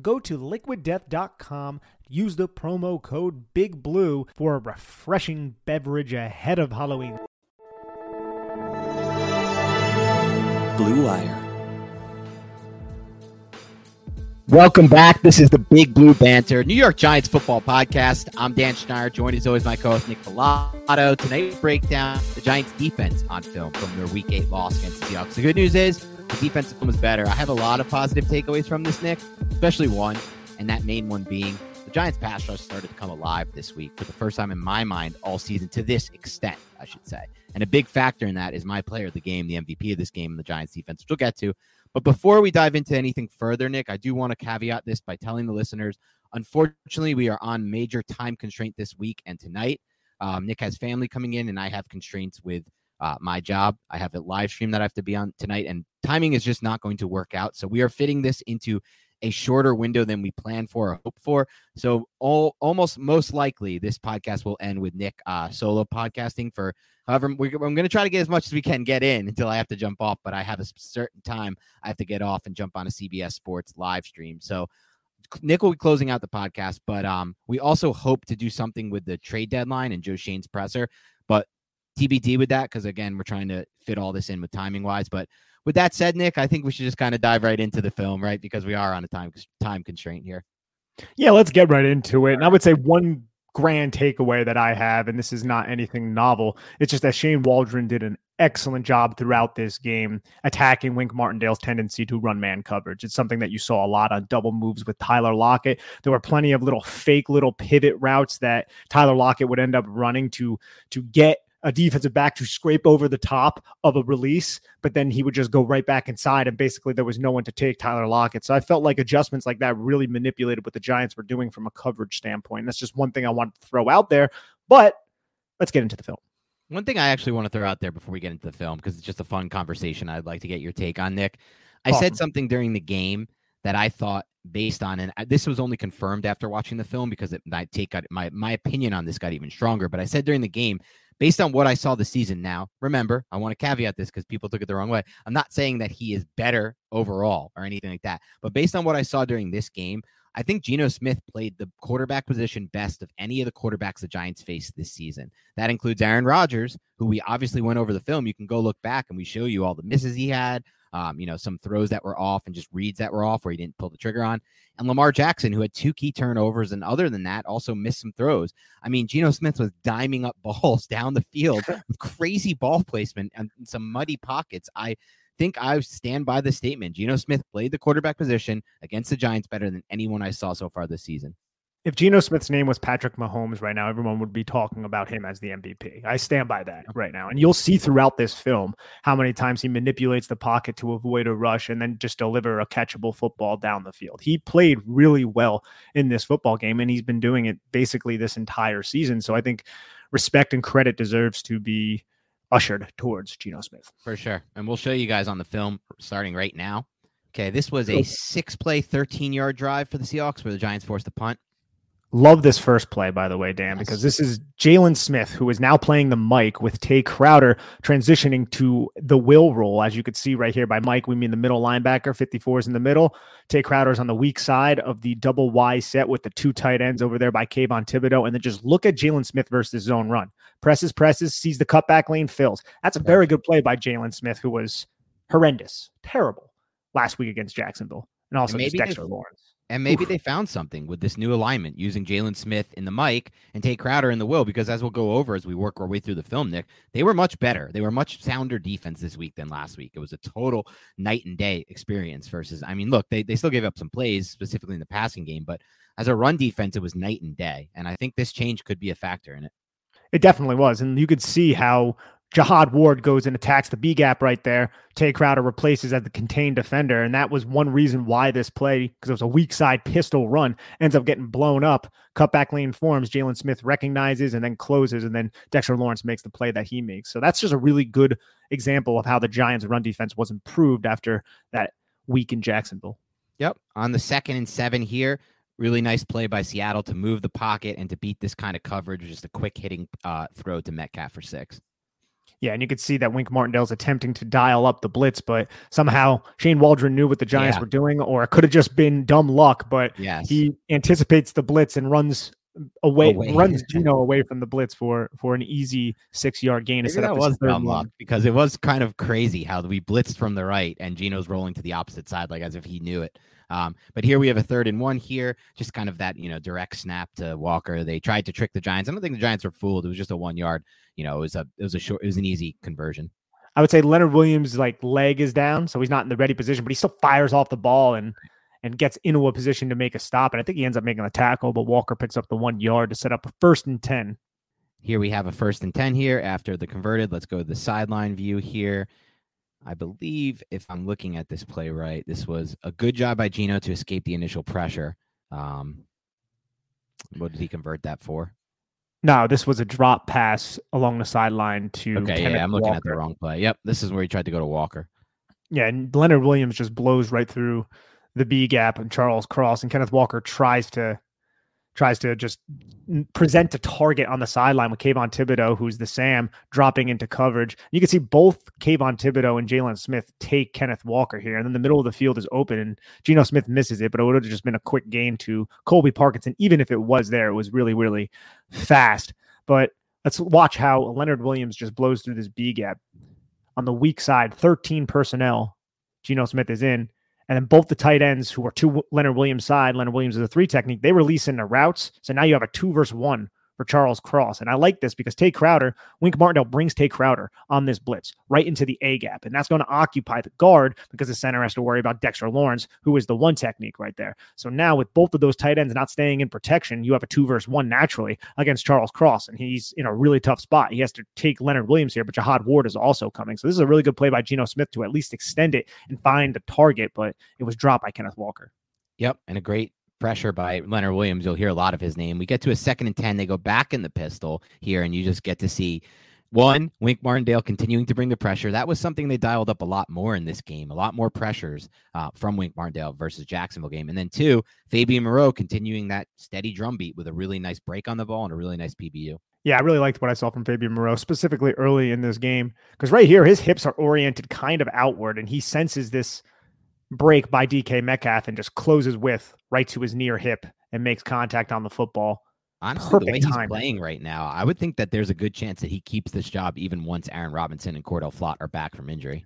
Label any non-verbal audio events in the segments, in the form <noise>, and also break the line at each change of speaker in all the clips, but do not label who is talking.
Go to liquiddeath.com, use the promo code Big Blue for a refreshing beverage ahead of Halloween.
Blue Wire. Welcome back. This is the Big Blue Banter, New York Giants football podcast. I'm Dan Schneider, joined as always my co-host Nick Falato. Tonight we break down the Giants defense on film from their Week 8 loss against the Seahawks. The good news is the defensive film was better. I have a lot of positive takeaways from this, Nick, especially one, and that main one being the Giants pass rush started to come alive this week for the first time in my mind all season to this extent, I should say. And a big factor in that is my player of the game, the MVP of this game, the Giants defense, which we'll get to. But before we dive into anything further, Nick, I do want to caveat this by telling the listeners unfortunately, we are on major time constraint this week and tonight. Um, Nick has family coming in, and I have constraints with uh, my job. I have a live stream that I have to be on tonight, and timing is just not going to work out. So we are fitting this into a shorter window than we planned for or hoped for. So all almost most likely this podcast will end with Nick uh, solo podcasting for however we, I'm going to try to get as much as we can get in until I have to jump off. But I have a certain time I have to get off and jump on a CBS Sports live stream. So Nick will be closing out the podcast, but um, we also hope to do something with the trade deadline and Joe Schoen's presser. But TBD with that because again, we're trying to fit all this in with timing wise. But with that said, Nick, I think we should just kind of dive right into the film, right? Because we are on a time time constraint here.
Yeah, let's get right into it. And I would say one grand takeaway that I have, and this is not anything novel, it's just that Shane Waldron did an excellent job throughout this game attacking Wink Martindale's tendency to run man coverage. It's something that you saw a lot on double moves with Tyler Lockett. There were plenty of little fake little pivot routes that Tyler Lockett would end up running to to get a defensive back to scrape over the top of a release, but then he would just go right back inside, and basically there was no one to take Tyler Lockett. So I felt like adjustments like that really manipulated what the Giants were doing from a coverage standpoint. And That's just one thing I wanted to throw out there. But let's get into the film.
One thing I actually want to throw out there before we get into the film, because it's just a fun conversation I'd like to get your take on, Nick. I said something during the game that I thought based on and uh, this was only confirmed after watching the film because it, my take got my my opinion on this got even stronger but i said during the game based on what I saw this season now, remember, I want to caveat this because people took it the wrong way. I'm not saying that he is better overall or anything like that, but based on what I saw during this game, I think Geno Smith played the quarterback position best of any of the quarterbacks the Giants faced this season. That includes Aaron Rodgers, who we obviously went over the film. You can go look back and we show you all the misses he had, um, you know, some throws that were off and just reads that were off where he didn't pull the trigger on. And Lamar Jackson, who had two key turnovers, and other than that, also missed some throws. I mean, Geno Smith was diming up <laughs> balls down the field <laughs> with crazy ball placement and some muddy pockets. I think I stand by the statement. Geno Smith played the quarterback position against the Giants better than anyone I saw so far this season
if Geno Smith's name was Patrick Mahomes right now, everyone would be talking about him as the MVP. I stand by that right now. And you'll see throughout this film how many times he manipulates the pocket to avoid a rush and then just deliver a catchable football down the field. He played really well in this football game, and he's been doing it basically this entire season. So I think respect and credit deserves to be ushered towards Geno Smith.
For sure. And we'll show you guys on the film starting right now. Okay, this was a six play, 13 yard drive for the Seahawks where the Giants forced a punt.
Love this first play, by the way, Dan,
Yes.
because this is Jaylon Smith, who is now playing the Mike with Tae Crowder transitioning to the will role. As you could see right here by Mike, we mean the middle linebacker, 54 is in the middle. Tae Crowder is on the weak side of the double Y set with the two tight ends over there by Kayvon Thibodeaux. And then just look at Jaylon Smith versus zone run. Presses, presses, sees the cutback lane, fills. That's a very good play by Jaylon Smith, who was horrendous, terrible last week against Jacksonville. And also
maybe
Dexter Lawrence.
And maybe
Oof.
they found something with this new alignment using Jaylon Smith in the mic and Tate Crowder in the will, because as we'll go over as we work our way through the film, Nick, they were much better. They were much sounder defense this week than last week. It was a total night and day experience versus, I mean, look, they, they still gave up some plays, specifically in the passing game, but as a run defense, it was night and day. And I think this change could be a factor in it.
It definitely was. And you could see how Jihad Ward goes and attacks the B gap right there. Tae Crowder replaces as the contained defender. And that was one reason why this play, because it was a weak side pistol run, ends up getting blown up. Cutback lane forms. Jaylon Smith recognizes and then closes. And then Dexter Lawrence makes the play that he makes. So that's just a really good example of how the Giants' run defense was improved after that week in Jacksonville.
Yep. On the second and seven here, really nice play by Seattle to move the pocket and to beat this kind of coverage. Just a quick hitting uh, throw to Metcalf for six.
Yeah, and you could see that Wink Martindale's attempting to dial up the blitz, but somehow Shane Waldron knew what the Giants
Yeah.
were doing, or it could have just been dumb luck. But
Yes.
he anticipates the blitz and runs away,
Away.
runs <laughs> Geno away from the blitz for for an easy six yard gain to
Maybe
set
that
up
was dumb luck because it was kind of crazy how we blitzed from the right and Geno's rolling to the opposite side, like as if he knew it. Um, but here we have a third and one here, just kind of that you know direct snap to Walker. They tried to trick the Giants. I don't think the Giants were fooled. It was just a one yard. You know, it was a it was a short. It was an easy conversion.
I would say Leonard Williams' like leg is down, so he's not in the ready position, but he still fires off the ball and and gets into a position to make a stop. And I think he ends up making a tackle, but Walker picks up the one yard to set up a first and ten.
Here we have a first and 10 here after the converted. Let's go to the sideline view here. I believe if I'm looking at this play right, this was a good job by Geno to escape the initial pressure. Um, what did he convert that for?
No, this was a drop pass along the sideline to.
Okay,
Kenneth
yeah, I'm looking at the wrong play. Yep, this is where he tried to go to Walker.
Yeah, and Leonard Williams just blows right through the B gap and Charles Cross, and Kenneth Walker tries to tries to just present a target on the sideline with Kayvon Thibodeaux, who's the Sam, dropping into coverage. You can see both Kayvon Thibodeaux and Jaylon Smith take Kenneth Walker here, and then the middle of the field is open, and Geno Smith misses it, but it would have just been a quick gain to Colby Parkinson. Even if it was there, it was really, really fast. But let's watch how Leonard Williams just blows through this B gap on the weak side, 13 personnel. Geno Smith is in. And then both the tight ends who are two Leonard Williams side, Leonard Williams is a three technique, they release into routes. So now you have a two versus one for Charles Cross. And I like this because Tae Crowder, Wink Martindale brings Tae Crowder on this blitz right into the A gap. And that's going to occupy the guard because the center has to worry about Dexter Lawrence, who is the one technique right there. So now with both of those tight ends not staying in protection, you have a two versus one naturally against Charles Cross. And he's in a really tough spot. He has to take Leonard Williams here, but Jihad Ward is also coming. So this is a really good play by Geno Smith to at least extend it and find the target, but it was dropped by Kenneth Walker.
Yep, and a great pressure by Leonard Williams. You'll hear a lot of his name. We get to a second and 10. They go back in the pistol here, and you just get to see one, Wink Martindale continuing to bring the pressure. That was something they dialed up a lot more in this game, a lot more pressures uh, from Wink Martindale versus Jacksonville game. And then two, Fabian Moreau continuing that steady drumbeat with a really nice break on the ball and a really nice PBU.
Yeah, I really liked what I saw from Fabian Moreau, specifically early in this game. Because right here, his hips are oriented kind of outward, and he senses this break by DK Metcalf and just closes with right to his near hip and makes contact on the football.
Honestly, the way
Perfect
he's
timing.
playing right now, I would think that there's a good chance that he keeps this job even once Aaron Robinson and Cordale Flott are back from injury.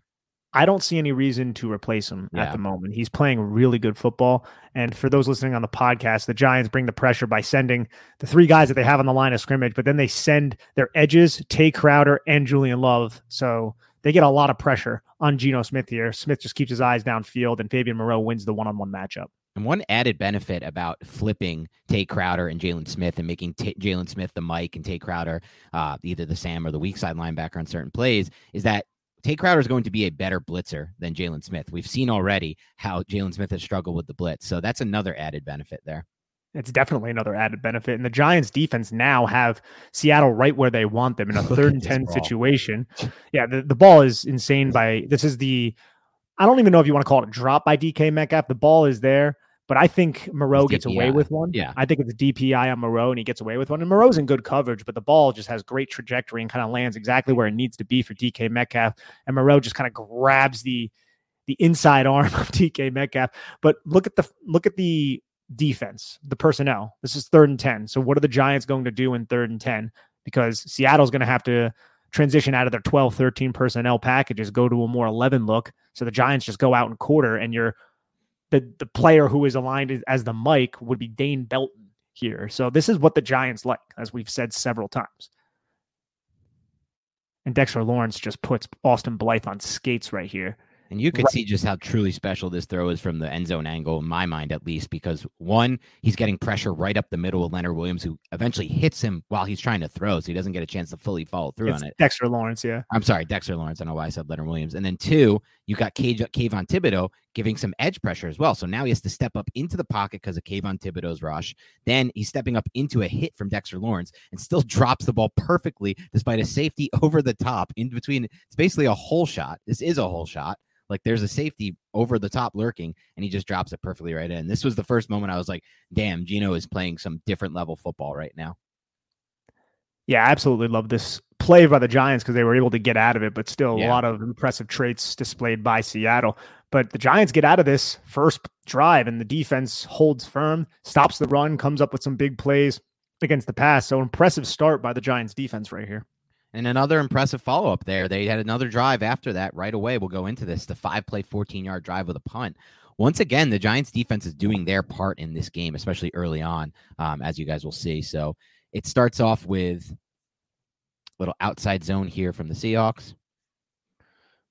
I don't see any reason to replace him at the moment. He's playing really good football. And for those listening on the podcast, the Giants bring the pressure by sending the three guys that they have on the line of scrimmage, but then they send their edges, Tae Crowder and Julian Love. So they get a lot of pressure on Geno Smith here. Smith just keeps his eyes downfield, and Fabian Moreau wins the one on one matchup.
And one added benefit about flipping Tate Crowder and Jaylon Smith and making Ta Jaylon Smith the Mike and Tate Crowder uh, either the Sam or the weak side linebacker on certain plays is that Tate Crowder is going to be a better blitzer than Jaylon Smith. We've seen already how Jaylon Smith has struggled with the blitz. So that's another added benefit there.
It's definitely another added benefit. And the Giants defense now have Seattle right where they want them in a <laughs> third and 10
ball.
situation. <laughs> Yeah, the, the ball is insane by this is the I don't even know if you want to call it a drop by DK Metcalf. The ball is there, but But I think Moreau gets away with one.
Yeah.
I think it's a DPI on Moreau and he gets away with one. And Moreau's in good coverage, but the ball just has great trajectory and kind of lands exactly where it needs to be for DK Metcalf. And Moreau just kind of grabs the the inside <laughs> arm of DK Metcalf. But look at the look at the defense, the personnel. This is third and 10. So what are the Giants going to do in third and 10? Because Seattle's going to have to transition out of their 12, 13 personnel packages, go to a more 11 look. So the Giants just go out and quarter, and you're the, the player who is aligned as the Mike would be Dane Belton here. So this is what the Giants like, as we've said several times. And Dexter Lawrence just puts Austin Blythe on skates right here.
And you could
Right.
see just how truly special this throw is from the end zone angle, in my mind at least, because one, he's getting pressure right up the middle of Leonard Williams, who eventually hits him while he's trying to throw, so he doesn't get a chance to fully follow through
It's
on it.
Dexter Lawrence, yeah.
I'm sorry, Dexter Lawrence. I don't know why I said Leonard Williams. And then two, you got Cage, Kayvon Thibodeaux giving some edge pressure as well. So now he has to step up into the pocket because of Kayvon Thibodeaux's rush. Then he's stepping up into a hit from Dexter Lawrence and still <laughs> drops the ball perfectly despite a safety <laughs> over the top in between. It's basically a hole shot. This is a hole shot. Like there's a safety over the top lurking, and he just drops it perfectly right in. This was the first moment I was like, damn, Geno is playing some different level football right now.
Yeah, I absolutely love this play by the Giants because they were able to get out of it, but still
Yeah.
a lot of impressive traits displayed by Seattle. But the Giants get out of this first drive, and the defense holds firm, stops the run, comes up with some big plays against the pass. So impressive start by the Giants defense right here.
And another impressive follow up there. They had another drive after that right away. We'll go into this the five play, 14 yard drive with a punt. Once again, the Giants defense is doing their part in this game, especially early on, um, as you guys will see. So it starts off with a little outside zone here from the Seahawks.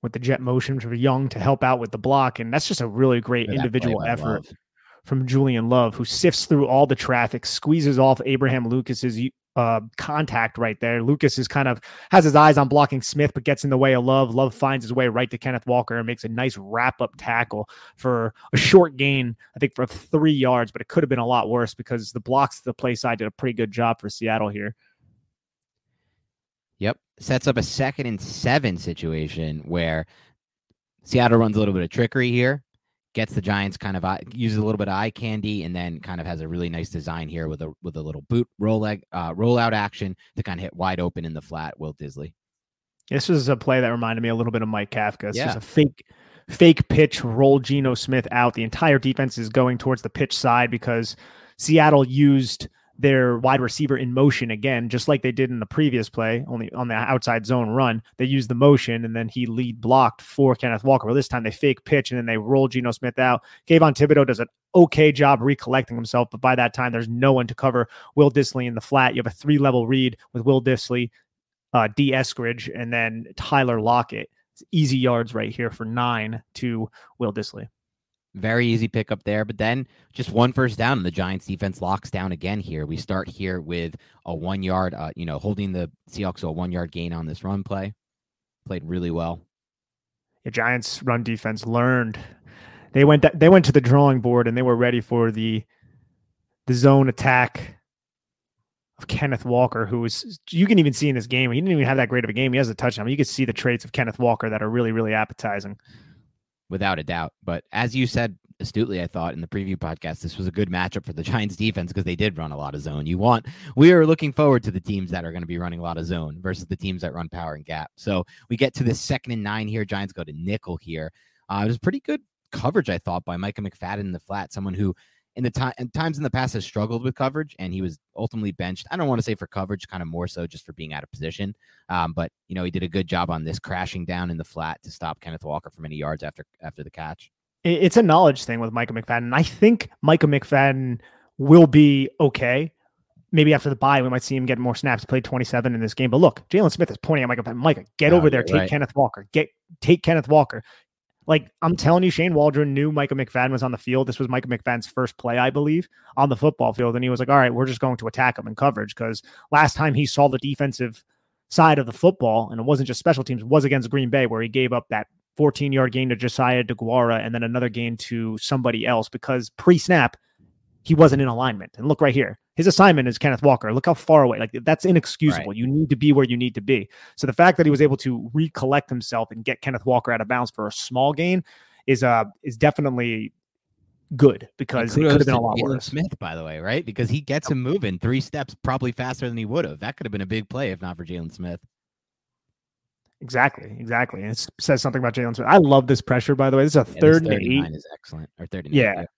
With the jet motion for Young to help out with the block. And that's just a really great
Look at that play
individual effort. From Julian Love, who sifts through all the traffic, squeezes off Abraham Lucas's uh, contact right there. Lucas is kind of has his eyes on blocking Smith, but gets in the way of Love. Love finds his way right to Kenneth Walker and makes a nice wrap up tackle for a short gain, I think for three yards, but it could have been a lot worse because the blocks to the play side did a pretty good job for Seattle here.
Sets up a second and seven situation where Seattle runs a little bit of trickery here, gets the Giants kind of uses a little bit of eye candy, and then kind of has a really nice design here with a with a little boot roll leg uh, rollout action to kind of hit wide open in the flat. Will Dissly.
This was a play that reminded me a little bit of Mike Kafka. It's
Yeah.
just a fake fake pitch, roll Geno Smith out. The entire defense is going towards the pitch side because Seattle used their wide receiver in motion again, just like they did in the previous play, only on the outside zone run. They used the motion and then he lead blocked for Kenneth Walker. Well, this time they fake pitch and then they roll Geno Smith out. Kayvon Thibodeaux does an okay job recollecting himself, but by that time there's no one to cover Will Dissly in the flat. You have a three level read with Will Dissly, uh, Dee Eskridge, and then Tyler Lockett. It's easy yards right here for nine to Will Dissly.
Very easy pickup there, but then just one first down, and the Giants defense locks down again here. We start here with a one yard, uh, you know, holding the Seahawks a one yard gain on this run play. Played really well.
The Giants run defense learned. They went they went to the drawing board and they were ready for the the zone attack of Kenneth Walker, who was you can even see in this game. He didn't even have that great of a game. He has a touchdown. You can see the traits of Kenneth Walker that are really, really appetizing.
Without a doubt. But as you said astutely, I thought in the preview podcast, this was a good matchup for the <laughs> Giants defense because they did run a lot of zone. You want, we are looking forward to the teams that are going to be running a lot of zone versus the teams that run power and gap. So we get to the second and nine here. Giants go to nickel here. Uh, it was pretty good coverage, I thought, by Micah McFadden in the flat, someone who in the time and times in the past has struggled with coverage and he was ultimately benched. I don't want to say for coverage, kind of more so just for being out of position. Um, but you know, he did a good job on this crashing down in the flat to stop Kenneth Walker for any yards after after the catch.
It's a knowledge thing with Micah McFadden. I think Micah McFadden will be okay. Maybe after the bye, we might see him get more snaps. He played 27 in this game. But look, Jaylon Smith is pointing at Micah. Micah, get
Oh,
over there. Take
right.
Kenneth Walker. Get take Kenneth Walker. Like I'm telling you, Shane Waldron knew Micah McFadden was on the field. This was Micah McFadden's first play, I believe, on the football field. And he was like, all right, we're just going to attack him in coverage. Because last time he saw the defensive side of the football, and it wasn't just special teams, was against Green Bay, where he gave up that 14 yard gain to Josiah DeGuara and then another gain to somebody else because pre snap, he wasn't in alignment. And look right here. His assignment is Kenneth Walker. Look how far away. Like that's inexcusable. You need to be where you need to be. So the fact that he was able to recollect himself and get Kenneth Walker out of bounds for a small gain is uh is definitely good because it could have been a lot
Jaylon
worse.
Smith, by the way, right? Because he gets him moving three steps probably faster than he would have. That could have been a big play if not for Jaylon Smith.
Exactly, exactly. And it says something about Jaylon Smith. I love this pressure, by the way. This is a
Yeah,
third and eight.
is excellent. Or third and
Yeah.
eight,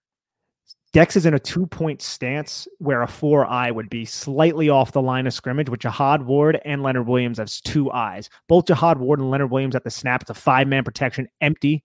Dex is in a two point stance where a four eye would be slightly off the line of scrimmage with Jihad Ward and Leonard Williams as two eyes. Both Jihad Ward and Leonard Williams at the snap. It's a five man protection empty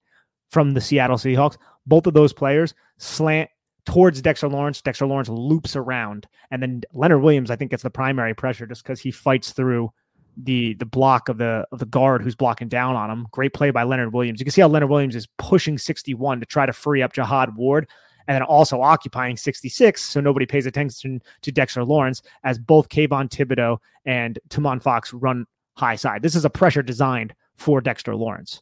from the Seattle Seahawks. Both of those players slant towards Dexter Lawrence. Dexter Lawrence loops around. And then Leonard Williams, I think, gets the primary pressure just because he fights through the the block of the of the guard who's blocking down on him. Great play by Leonard Williams. You can see how Leonard Williams is pushing 61 to try to free up Jihad Ward and then also occupying 66 so nobody pays attention to Dexter Lawrence as both Kayvon Thibodeaux and Tomon Fox run high side. This is a pressure designed for Dexter Lawrence.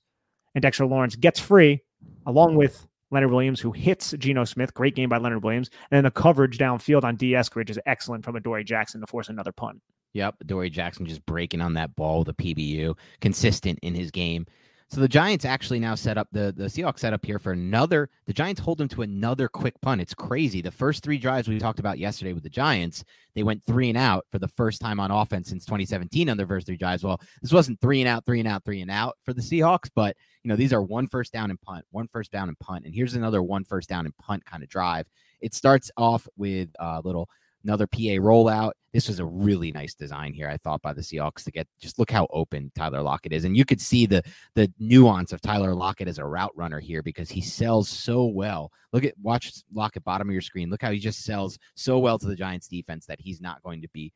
And Dexter Lawrence gets free along with Leonard Williams, who hits Geno Smith. Great game by Leonard Williams. And then the coverage downfield on Dee Eskridge is excellent from Adoree Jackson to force another punt.
Yep, Dory Jackson just breaking on that ball, the PBU, consistent in his game. So the Giants actually now set up the the Seahawks set up here for another. The Giants hold them to another quick punt. It's crazy. The first three drives we talked about yesterday with the Giants, they went three and out for the first time on offense since 2017 on their first three drives. Well, this wasn't three and out, three and out, three and out for the Seahawks, but you know these are one first down and punt, one first down and punt, and here's another one first down and punt kind of drive. It starts off with a little another PA rollout. This was a really nice design here, I thought, by the Seahawks to get just look how open Tyler Lockett is. And you could see the the nuance of Tyler Lockett as a route runner here because he sells so well. Look at watch Lockett bottom of your screen. Look how he just sells so well to the Giants defense that he's not going to be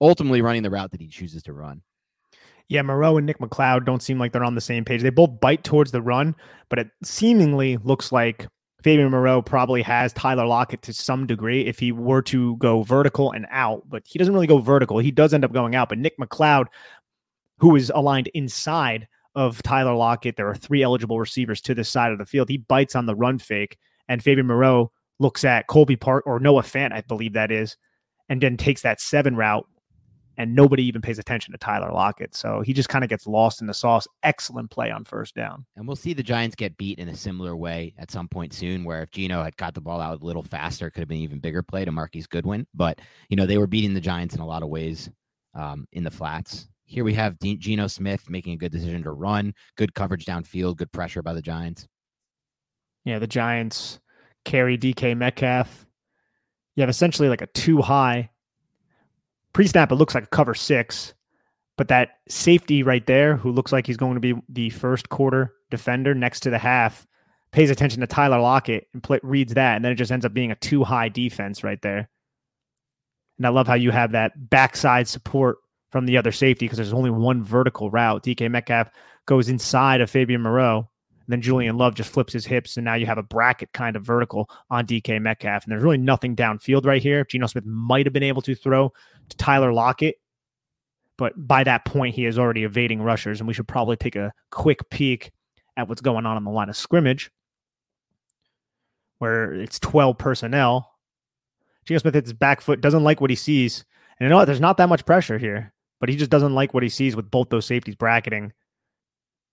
ultimately running the route that he chooses to run.
Yeah, Moreau and Nick McCloud don't seem like they're on the same page. They both bite towards the run, but it seemingly looks like Fabian Moreau probably has Tyler Lockett to some degree if he were to go vertical and out, but he doesn't really go vertical. He does end up going out. But Nick McCloud, who is aligned inside of Tyler Lockett, there are three eligible receivers to this side of the field. He bites on the run fake, and Fabian Moreau looks at Colby Park or Noah Fant, I believe that is, and then takes that seven route and nobody even pays attention to Tyler Lockett. So he just kind of gets lost in the sauce. Excellent play on first down.
And we'll see the Giants get beat in a similar way at some point soon, where if Geno had got the ball out a little faster, it could have been an even bigger play to Marquise Goodwin. But, you know, they were beating the Giants in a lot of ways um, in the flats. Here we have Geno Smith making a good decision to run, good coverage downfield, good pressure by the Giants.
Yeah, the Giants carry DK Metcalf. You have essentially like a two high pre snap. It looks like a cover six, but that safety right there, who looks like he's going to be the first quarter defender next to the half, pays attention to Tyler Lockett and reads that, and then it just ends up being a two high defense right there. And I love how you have that backside support from the other safety because there's only one vertical route. DK Metcalf goes inside of Fabian Moreau. Then Julian Love just flips his hips, and now you have a bracket kind of vertical on DK Metcalf. And there's really nothing downfield right here. Geno Smith might have been able to throw to Tyler Lockett, but by that point, he is already evading rushers. And we should probably take a quick peek at what's going on on the line of scrimmage, where it's 12 personnel. Geno Smith hits his back foot, doesn't like what he sees. And you know what? There's not that much pressure here, but he just doesn't like what he sees with both those safeties bracketing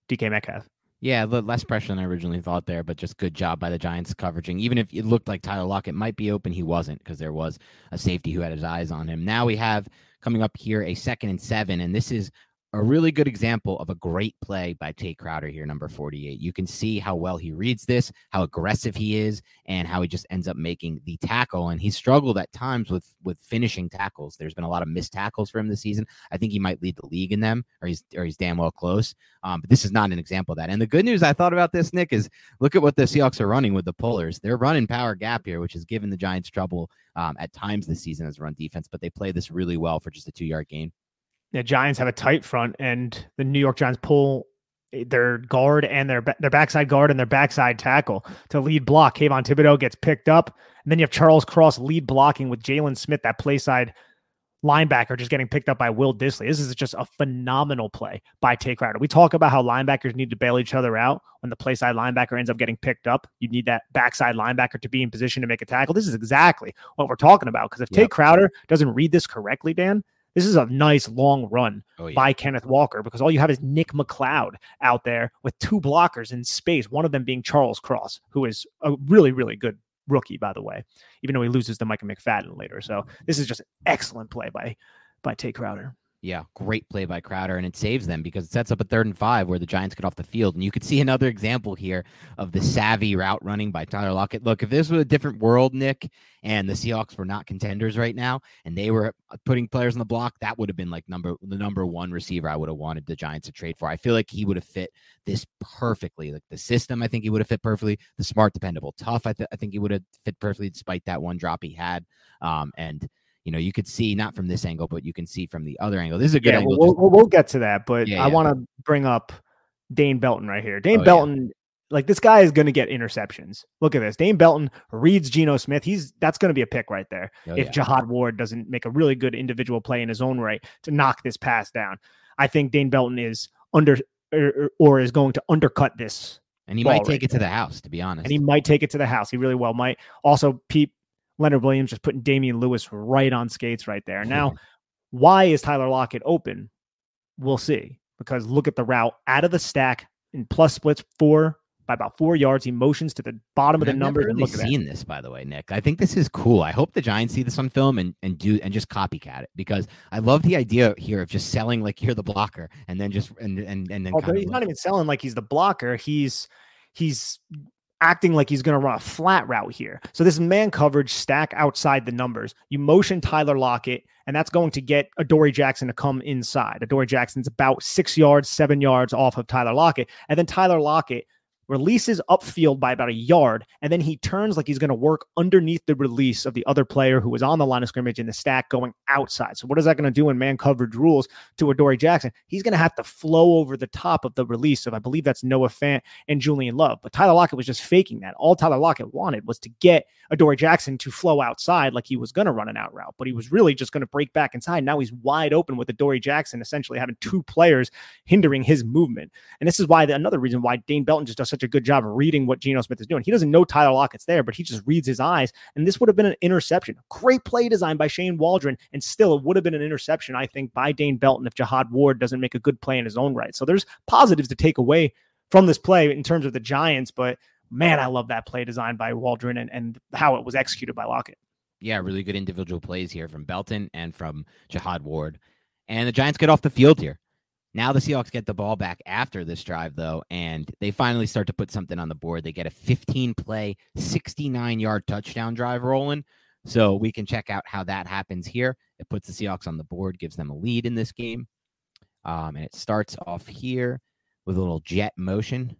DK Metcalf.
Yeah, less pressure than I originally thought there, but just good job by the Giants coveraging. Even if it looked like Tyler Lockett might be open, he wasn't because there was a safety who had his eyes on him. Now we have coming up here a second and seven, and this is a really good example of a great play by Tate Crowder here, number 48. You can see how well he reads this, how aggressive he is, and how he just ends up making the tackle. And he's struggled at times with with finishing tackles. There's been a lot of missed tackles for him this season. I think he might lead the league in them, or he's or he's damn well close. Um, but this is not an example of that. And the good news I thought about this, Nick, is look at what the Seahawks are running with the pullers. They're running power gap here, which has given the Giants trouble um, at times this season as run defense, but they play this really well for just a two yard gain
the Giants have a tight front, and the New York Giants pull their guard and their their backside guard and their backside tackle to lead block. Kayvon Thibodeaux gets picked up, and then you have Charles Cross lead blocking with Jaylon Smith, that play side linebacker, just getting picked up by Will Dissly. This is just a phenomenal play by Tate Crowder. We talk about how linebackers need to bail each other out when the play side linebacker ends up getting picked up. You need that backside linebacker to be in position to make a tackle. This is exactly what we're talking about. Because if yep. Tate Crowder doesn't read this correctly, Dan, this is a nice long run oh, yeah. by Kenneth Walker because all you have is Nick McCloud out there with two blockers in space, one of them being Charles Cross, who is a really, really good rookie, by the way, even though he loses to Micah McFadden later. So this is just an excellent play by by Tae Crowder.
Yeah, great play by Crowder, and it saves them because it sets up a third and five where the Giants get off the field. And you could see <laughs> another example here of the savvy route running by Tyler Lockett. Look, if this was a different world, Nick, and the Seahawks were not contenders right now, and they were putting players on the block, that would have been like number the number one receiver I would have wanted the Giants to trade for. I feel like he would have fit this perfectly. Like the system, I think he would have fit perfectly. The smart, dependable, tough, I, th- I think he would have fit perfectly despite that one drop he had. Um, and you know, you could see not from this angle, but you can see from the other angle. This is a good
yeah,
angle.
We'll, we'll, we'll, get to that, but
Yeah,
I
yeah.
want to bring up Dane Belton right here. Dane
Oh.
Belton, like this guy is going to get interceptions. Look at this. Dane Belton reads Geno Smith. He's that's going to be a pick right there.
Oh,
if. Jihad Ward doesn't make a really good individual play in his own right to knock this pass down, I think Dane Belton is under or, or is going to undercut this
and he might
right
take it to the house, to be honest.
and he might take it to the house. He really well might. Also, Pete Leonard Williams just putting Damien Lewis right on skates right there. Now, <laughs> why is Tyler Lockett open? We'll see. Because look at the route out of the stack in plus splits four by about four yards. He motions to the bottom of the
I've
numbers
never
and
really seen this, by the way, Nick. I think this is cool. I hope the Giants see this on film and and do and just copycat it because I love the idea here of just selling like you're the blocker and then just and and and then
Oh, but he's not even selling like he's the blocker. He's he's acting like he's going to run a flat route here. So this man coverage stack outside the numbers. You motion Tyler Lockett, and that's going to get Adoree Jackson to come inside. Adoree Jackson's about six yards, seven yards off of Tyler Lockett, and then Tyler Lockett releases upfield by about a yard, and then he turns like he's going to work underneath the release of the other player who was on the line of scrimmage in the stack going outside. So what is that going to do in man coverage rules to Adoree Jackson? He's going to have to flow over the top of the release of, I believe that's Noah Fant and Julian Love. But Tyler Lockett was just faking that. All Tyler Lockett wanted was to get Adoree Jackson to flow outside like he was going to run an out route, but he was really just going to break back inside. Now he's wide open with Adoree Jackson essentially having two players hindering his movement. And this is why the, another reason why Dane Belton just does such a good job of reading what Geno Smith is doing. He doesn't know Tyler Lockett's there, but he just reads his eyes. And this would have been an interception. Great play design by Shane Waldron. And still, it would have been an interception, I think, by Dane Belton if Jihad Ward doesn't make a good play in his own right. So there's positives to take away from this play in terms of the Giants. But man, I love that play design by Waldron and, and how it was executed by Lockett.
yeah, really good individual plays here from Belton and from Jihad Ward. And the Giants get off the field here. Now the Seahawks get the ball back after this drive, though, and they finally start to put something on the board. They get a 15 play, 69 yard touchdown drive rolling. So we can check out how that happens here. It puts the Seahawks on the board, gives them a lead in this game. Um, and it starts off here with a little jet motion.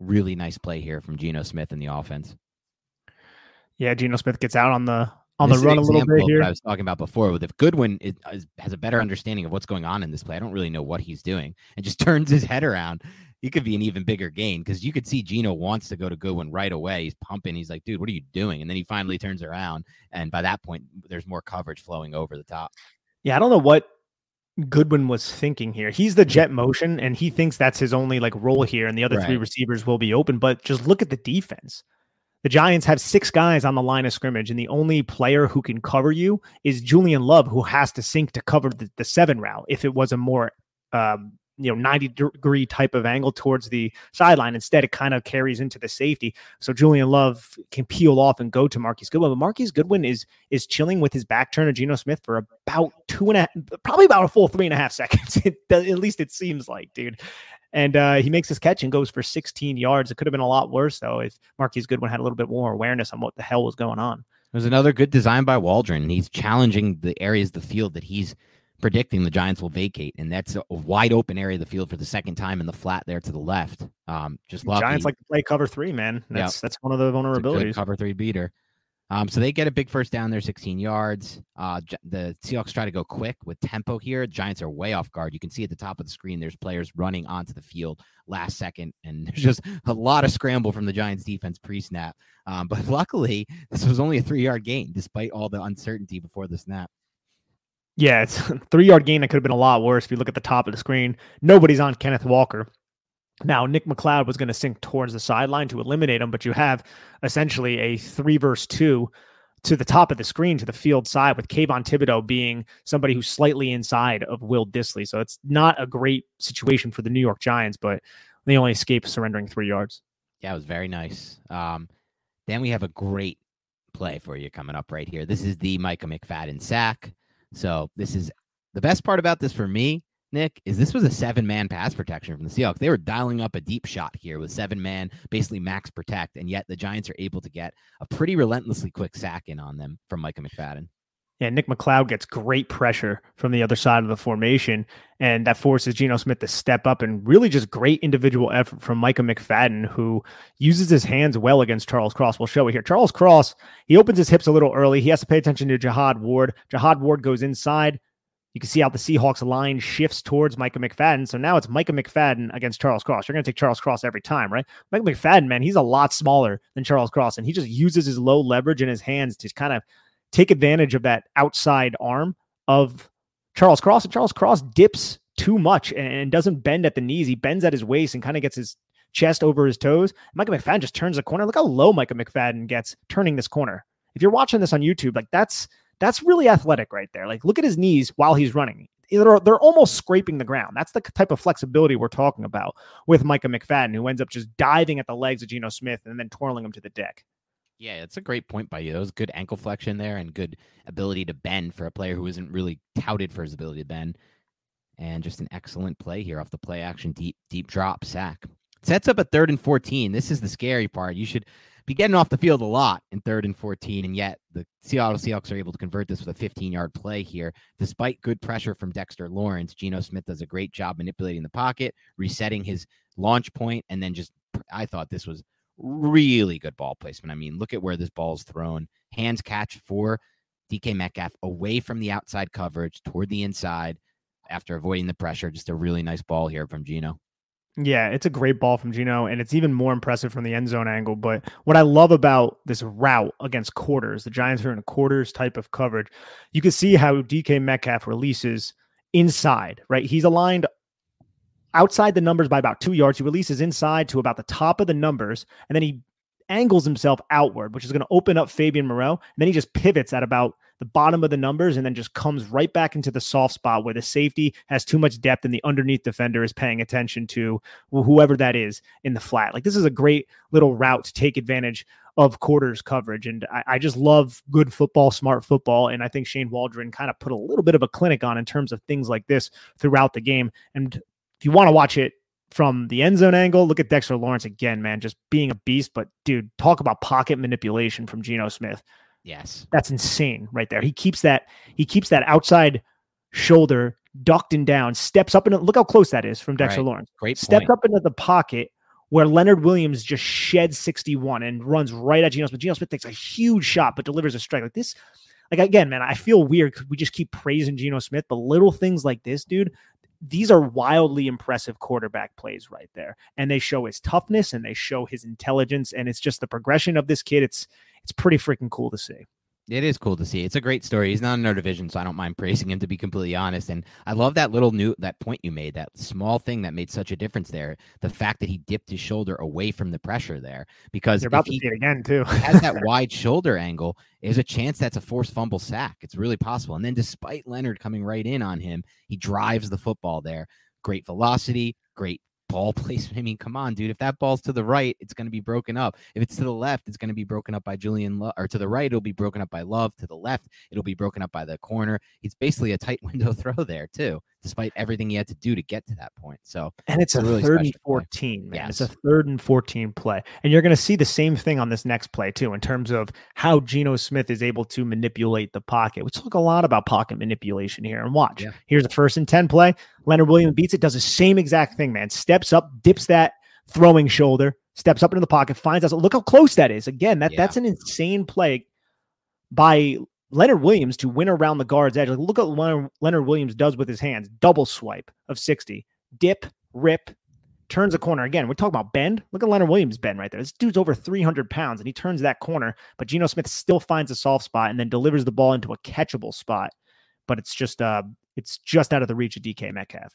Really nice play here from Geno Smith in the offense.
Yeah, Geno Smith gets out on the on
This
the run a little bit here.
I was talking about before with if Goodwin is, is, has a better understanding of what's going on in this play, I don't really know what he's doing, and just <laughs> turns his head around. He could be an even bigger gain because you could see Geno wants to go to Goodwin right away. He's pumping. He's like, dude, what are you doing? And then he finally turns around, and by that point, there's more coverage flowing over the top.
Yeah, I don't know what Goodwin was thinking here. He's the jet motion, and he thinks that's his only like role here, and the other three receivers will be open. But just look at the defense. The Giants have six guys on the line of scrimmage, and the only player who can cover you is Julian Love, who has to sink to cover the, the seven route. If it was a more um, you know 90 degree type of angle towards the sideline, instead it kind of carries into the safety. So Julian Love can peel off and go to Marquise Goodwin. But Marquise Goodwin is is chilling with his back turn to Geno Smith for about two and a half, probably about a full three and a half seconds. <laughs> At least it seems like, dude. And uh, he makes his catch and goes for 16 yards. It could have been a lot worse though if Marquise Goodwin had a little bit more awareness on what the hell was going on.
There's another good design by Waldron. He's challenging the areas of the field that he's predicting the Giants will vacate, and that's a wide open area of the field for the second time in the flat there to the left. Um, just.
Giants like to play cover three, man. That's that's one of the
It's a good
vulnerabilities.
cover three beater. Um, so they get a big first down there, 16 yards. Uh, the Seahawks try to go quick with tempo here. Giants are way off guard. You can see at the top of the screen, there's players running onto the field last second, and <laughs> there's just a lot of scramble from the Giants defense pre-snap. Um, but <laughs> luckily, this was only a three-yard gain, despite all the uncertainty before the snap.
Yeah, it's <laughs> three yard gain that could have been a lot worse if you look at the top of the screen. Nobody's on Kenneth Walker. Now, Nick McCloud was going to sink towards the sideline to eliminate him, but you have essentially a three versus two to the top of the screen to the field side with Kayvon Thibodeaux being somebody who's slightly inside of Will Dissly. So it's not a great situation for the New York Giants, but they only escape surrendering three yards.
Yeah, it was very nice. Um, then we have a great play for you coming up right here. This is the Micah McFadden sack. So this is the best part about this for me, Nick, is this was a seven man pass protection from the Seahawks. They were dialing up a deep shot here with seven man, basically max protect, and yet the Giants are able to get a pretty relentlessly quick sack in on them from Micah McFadden.
Yeah, Nick McCloud gets great pressure from the other side of the formation, and that forces Geno Smith to step up and really just great individual effort from Micah McFadden, who uses his hands well against Charles Cross. We'll show it here. Charles Cross, he opens his hips a little early. He has to pay attention to Jihad Ward. Jihad Ward goes inside. You can see how the Seahawks line shifts towards Micah McFadden. So now it's Micah McFadden against Charles Cross. You're going to take Charles Cross every time, right? Micah McFadden, man, he's a lot smaller than Charles Cross, and he just uses his low leverage in his hands to kind of – take advantage of that outside arm of Charles Cross. And Charles Cross dips too much and doesn't bend at the knees. He bends at his waist and kind of gets his chest over his toes. Micah McFadden just turns the corner. Look how low Micah McFadden gets turning this corner. If you're watching this on YouTube, like that's that's really athletic right there. Like look at his knees while he's running. They're, they're almost scraping the ground. That's the type of flexibility we're talking about with Micah McFadden, who ends up just diving at the legs of Geno Smith and then twirling him to the deck.
Yeah, it's a great point by you. That was good ankle flexion there and good ability to bend for a player who isn't really touted for his ability to bend. And just an excellent play here off the play action deep deep drop sack. Sets up a third and 14. This is the scary part. You should be getting off the field a lot in third and 14. And yet the Seattle Seahawks are able to convert this with a 15 yard play here. Despite good pressure from Dexter Lawrence, Geno Smith does a great job manipulating the pocket, resetting his launch point, and then just I thought this was really good ball placement. I mean, look at where this ball is thrown. Hands catch for DK Metcalf away from the outside coverage toward the inside after avoiding the pressure. Just a really nice ball here from Geno.
Yeah, it's a great ball from Geno, and it's even more impressive from the end zone angle. But what I love about this route against quarters, the Giants are in a quarters type of coverage. You can see how DK Metcalf releases inside, right? He's aligned outside the numbers by about two yards. He releases inside to about the top of the numbers, and then he angles himself outward, which is going to open up Fabian Moreau. And then he just pivots at about the bottom of the numbers and then just comes right back into the soft spot where the safety has too much depth and the underneath defender is paying attention to whoever that is in the flat. Like this is a great little route to take advantage of quarters coverage. And I, I just love good football, smart football. And I think Shane Waldron kind of put a little bit of a clinic on in terms of things like this throughout the game. And if you want to watch it from the end zone angle, look at Dexter Lawrence again, man, just being a beast. But dude, talk about pocket manipulation from Geno Smith.
Yes.
That's insane right there. He keeps that, he keeps that outside shoulder ducked and down, steps up and look how close that is from Dexter right. Lawrence.
Great.
Steps up into the pocket where Leonard Williams just sheds 61 and runs right at Geno Smith. Geno Smith takes a huge shot but delivers a strike. Like this, like again, man, I feel weird because we just keep praising Geno Smith, but little things like this, dude, these are wildly impressive quarterback plays right there. And they show his toughness and they show his intelligence and it's just the progression of this kid. It's it's pretty freaking cool to see
it is cool to see. It's a great story. He's not in our division, so I don't mind praising him to be completely honest. And I love that little new that point you made, that small thing that made such a difference there. The fact that he dipped his shoulder away from the pressure there, because
you're about to see it again too. <laughs>
has that <laughs> wide shoulder angle, there's a chance that's a forced fumble sack. It's really possible. And then despite Leonard coming right in on him, he drives the football there. Great velocity, great ball <laughs> placement. I mean, come on, dude. If that ball's to the right, it's going to be broken up. If it's to the left, it's going to be broken up by Julian Love, or to the right, it'll be broken up by Love. To the left, it'll be broken up by the corner. It's basically a tight <laughs> window throw there, too, despite everything he had to do to get to that point. So,
and it's, it's a, really third and 14, play. man. Yes. It's a third and 14 play. And you're going to see the same thing on this next play, too, in terms of how Geno Smith is able to manipulate the pocket. We talk a lot about pocket manipulation here. And watch, yeah. here's a first and 10 play. Leonard Williams beats it, does the same exact thing, man. Steps up, dips that throwing shoulder, steps up into the pocket, finds us. Look how close that is. Again, that, yeah. that's an insane play by Leonard Williams to win around the guard's edge. Like, look at what Leonard Williams does with his hands. Double swipe of 60. Dip, rip, turns a corner. Again, we're talking about bend. Look at Leonard Williams bend right there. This dude's over 300 pounds and he turns that corner, but Geno Smith still finds a soft spot and then delivers the ball into a catchable spot. But it's just uh it's just out of the reach of DK Metcalf.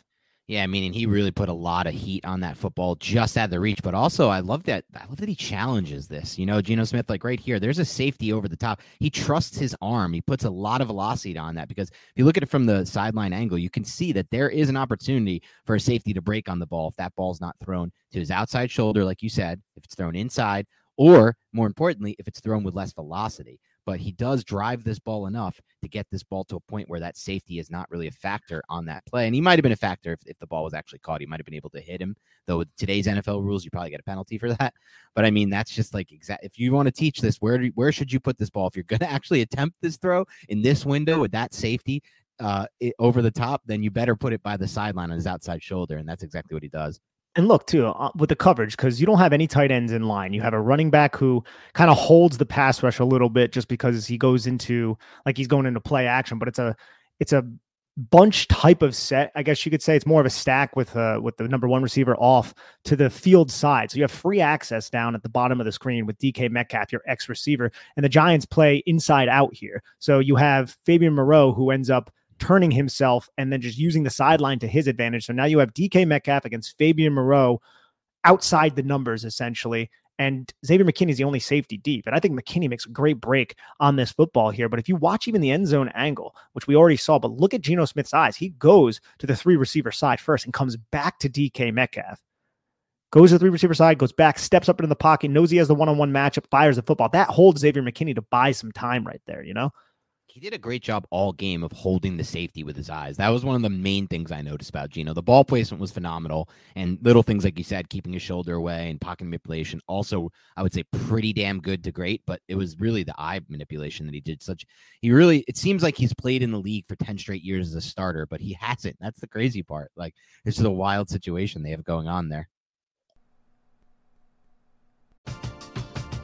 Yeah, I mean, and he really put a lot of heat on that football just out of the reach. But also, I love that. I love that he challenges this. You know, Geno Smith, like right here, there's a safety over the top. He trusts his arm. He puts a lot of velocity on that because if you look at it from the sideline angle, you can see that there is an opportunity for a safety to break on the ball if that ball's not thrown to his outside shoulder, like you said, if it's thrown inside, or more importantly, if it's thrown with less velocity. But he does drive this ball enough to get this ball to a point where that safety is not really a factor on that play. And he might have been a factor if, if the ball was actually caught. He might have been able to hit him, though with today's NFL rules, you probably get a penalty for <laughs> that. But I mean, that's just like exact. If you want to teach this, where do, where should you put this ball? If you're going <laughs> to actually attempt this throw in this window with that safety uh, it, over the top, then you better put it by the sideline on his outside shoulder, and that's exactly what he does.
And look too uh, with the coverage because you don't have any tight ends in line. You have a running back who kind of holds the pass rush a little bit just because he goes into like he's going into play action, but it's a it's a bunch type of set. I guess you could say it's more of a stack with uh with the number one receiver off to the field side. So you have free access down at the bottom of the screen with DK Metcalf, your ex receiver, and the Giants play inside out here. So you have Fabian Moreau who ends up turning himself and then just using the sideline to his advantage. So now you have DK Metcalf against Fabian Moreau outside the numbers essentially. And Xavier McKinney is the only safety deep. And I think McKinney makes a great break on this football here. But if you watch even the end zone angle, which we already saw, but look at Geno Smith's eyes, he goes to the three receiver side first and comes back to DK Metcalf. Goes to the three receiver side, goes back, steps up into the pocket, knows he has the one on one matchup, fires the football. That holds Xavier McKinney to buy some time right there, you know?
He did a great job all game of holding the safety with his eyes. That was one of the main things I noticed about Geno. The ball placement was phenomenal, and little things like you said, keeping his shoulder away and pocket manipulation. Also, I would say pretty damn good to great, but it was really the eye manipulation that he did. Such he really. It seems like he's played in the league for ten straight years as a starter, but he hasn't. That's the crazy part. Like this is a wild situation they have going on there.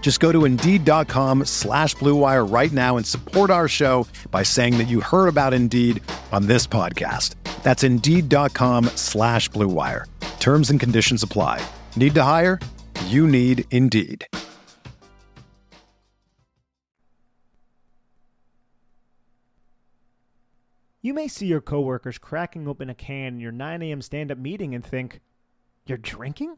Just go to Indeed.com slash BlueWire right now and support our show by saying that you heard about Indeed on this podcast. That's Indeed.com slash BlueWire. Terms and conditions apply. Need to hire? You need Indeed.
You may see your coworkers cracking open a can in your 9 a.m. stand up meeting and think, You're drinking?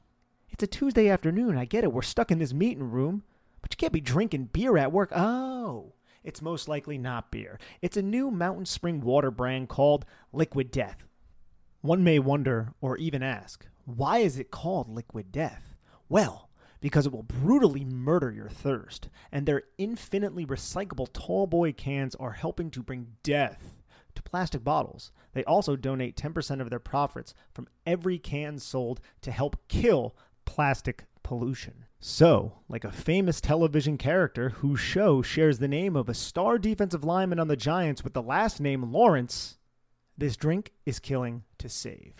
It's a Tuesday afternoon. I get it. We're stuck in this meeting room. But you can't be drinking beer at work. Oh, it's most likely not beer. It's a new mountain spring water brand called Liquid Death. One may wonder or even ask, why is it called Liquid Death? Well, because it will brutally murder your thirst, and their infinitely recyclable tall boy cans are helping to bring death to plastic bottles. They also donate 10% of their profits from every can sold to help kill plastic pollution. So, like a famous television character whose show shares the name of a star defensive lineman on the Giants with the last name Lawrence, this drink is killing to save.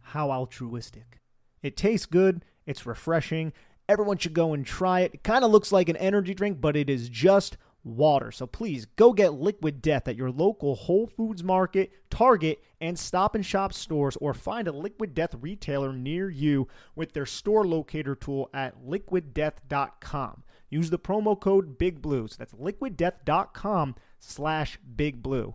How altruistic. It tastes good, it's refreshing. Everyone should go and try it. It kind of looks like an energy drink, but it is just water. So please go get Liquid Death at your local Whole Foods Market, Target, and Stop and Shop stores or find a Liquid Death retailer near you with their store locator tool at liquiddeath.com. Use the promo code Big Blue. So that's liquiddeath.com slash Big Blue.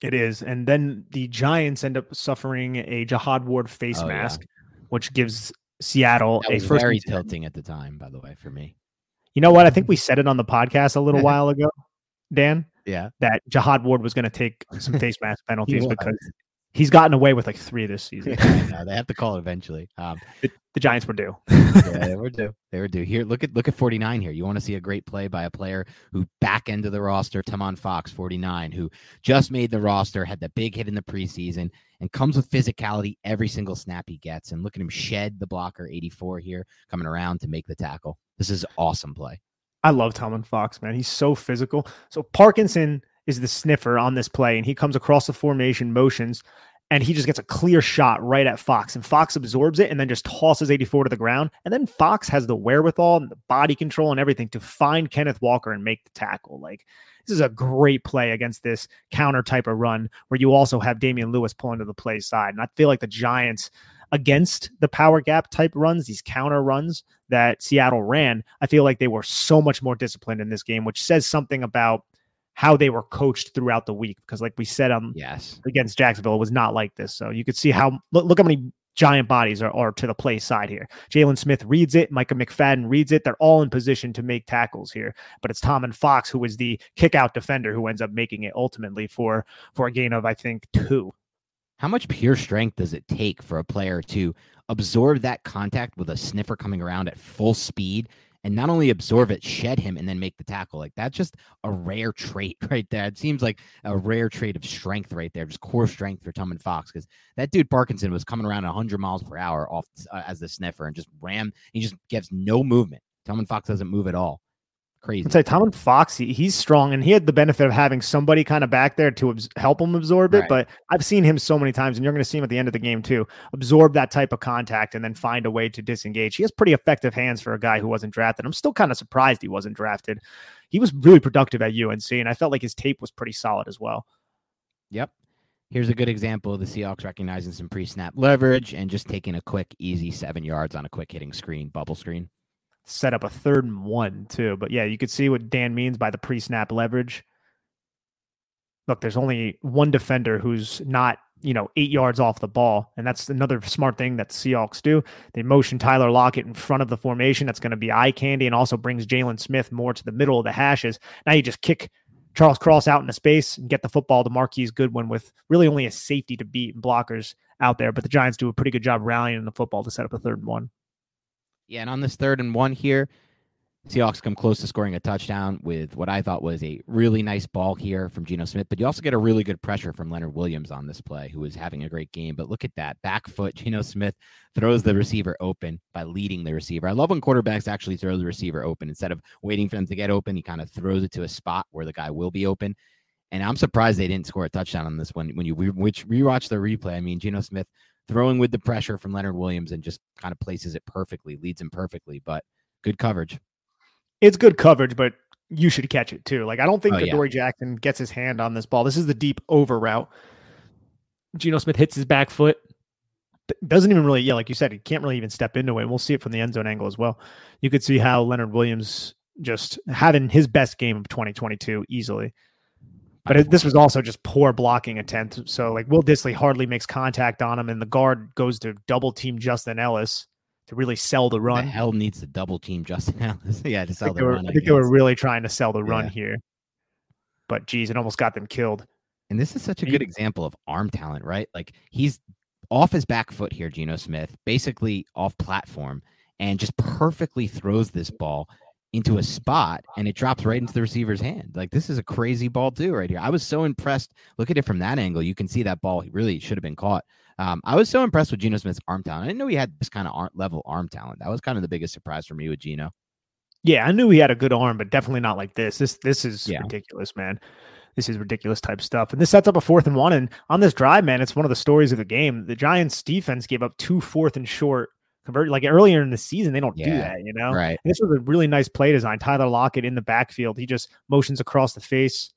It is. And then the Giants end up suffering a Jihad Ward face
Oh, yeah.
mask, which gives Seattle
That
a
was
first.
very tilting at the time, by the way, for me.
You know what? I think mm-hmm. we said it on the podcast a little <laughs> while ago, Dan,
Yeah.
that Jihad Ward was going to take some <laughs> face mask penalties because he's gotten away with like three this season. <laughs>
no, they have to call it eventually. Um,
the, the Giants were due.
yeah, they were due. They were due. Here, look at look at 49 here. You want to see a great play by a player who back end of the roster, Tomon Fox, 49, who just made the roster, had the big hit in the preseason, and comes with physicality every single snap he gets. And look at him shed the blocker 84 here, coming around to make the tackle. This is awesome play.
I love Tomon Fox, man. He's so physical. So Parkinson is the sniffer on this play, and he comes across the formation motions. and he just gets a clear shot right at Fox, and Fox absorbs it and then just tosses 84 to the ground. And then Fox has the wherewithal and the body control and everything to find Kenneth Walker and make the tackle. Like this is a great play against this counter type of run where you also have Damien Lewis pulling to the play side. And I feel like the Giants against the power gap type runs, these counter runs that Seattle ran, I feel like they were so much more disciplined in this game, which says something about how they were coached throughout the week. Because, like we said, um,
yes,
against Jacksonville, it was not like this. So you could see how look, look how many giant bodies are, are to the play side here. Jaylon Smith reads it. Micah McFadden reads it. They're all in position to make tackles here. But it's Tomon Fox who is the kick out defender who ends up making it ultimately for for a gain of I think two.
How much pure strength does it take for a player to absorb that contact with a sniffer coming around at full speed and not only absorb it, shed him, and then make the tackle. Like that's just a rare trait <laughs> right there. It seems like a rare trait of strength right there, just core strength for Tomon Fox. Because that dude Parkinson was coming around 100 miles per hour off uh, as the sniffer and just ram. He just gives no movement. Tomon Fox doesn't move at all. Crazy.
I'd say Tomon Fox, he, he's strong and he had the benefit of having somebody kind of back there to abs- help him absorb it. Right. But I've seen him so many times, and you're going to see him at the end of the game too, absorb that type of contact and then find a way to disengage. He has pretty effective hands for a guy who wasn't drafted. I'm still kind of surprised he wasn't drafted. He was really productive at UNC, and I felt like his tape was pretty solid as well.
Yep. Here's a good example of the Seahawks recognizing some pre snap leverage and just taking a quick, easy seven yards on a quick hitting screen, bubble screen
set up a third and one too. But yeah, you could see what Dan means by the pre-snap leverage. Look, there's only one defender who's not, you know, eight yards off the ball. And that's another smart thing that Seahawks do. They motion Tyler Lockett in front of the formation. That's going to be eye candy and also brings Jaylon Smith more to the middle of the hashes. Now you just kick Charles Cross out into space and get the football to Marquise Goodwin with really only a safety to beat and blockers out there. But the Giants do a pretty good job rallying in the football to set up a third and one.
Yeah, and on this third and one here, Seahawks come close to scoring a touchdown with what I thought was a really nice ball here from Geno Smith. But you also get a really good pressure from Leonard Williams on this play, who is having a great game. But look at that back foot. Geno Smith throws the receiver open by leading the receiver. I love when quarterbacks actually throw the receiver open instead of waiting for them to get open. He kind of throws it to a spot where the guy will be open. And I'm surprised they didn't score a touchdown on this one. When you re- which rewatch the replay, I mean, Geno Smith throwing with the pressure from Leonard Williams and just kind of places it perfectly, leads him perfectly. But good coverage.
It's good coverage, but you should catch it too. Like I don't think oh, Adoree yeah. Jackson gets his hand on this ball. This is the deep over route. Geno Smith hits his back foot. Doesn't even really, yeah, like you said, he can't really even step into it. We'll see it from the end zone angle as well. You could see how Leonard Williams just having his best game of 2022 easily. But it, this was also just poor blocking attempt. So like Will Dissly hardly makes contact on him, and the guard goes to double team Justin Ellis to really sell the run.
The hell needs to double team Justin <laughs> Ellis? yeah, to sell the
were,
run.
I, I think they were really trying to sell the yeah. run here. But geez, it almost got them killed.
And this is such a good example of arm talent, right? Like he's off his back foot here, Geno Smith, basically off platform, and just perfectly throws this ball into a spot and it drops right into the receiver's hand. Like this is a crazy ball too, right here. I was so impressed. Look at it from that angle. You can see that ball really should have been caught. Um, I was so impressed with Geno Smith's arm talent. I didn't know he had this kind of arm, level arm talent. That was kind of the biggest surprise for me with Geno.
Yeah, I knew he had a good arm, but definitely not like this. This this is yeah. ridiculous, man. This is ridiculous type stuff. And this sets up a fourth and one. And on this drive, man, it's one of the stories of the game. The Giants defense gave up two fourth and short convert like earlier in the season they don't yeah, do that you know
right
and this was a really nice play design tyler lockett in the backfield he just motions across the face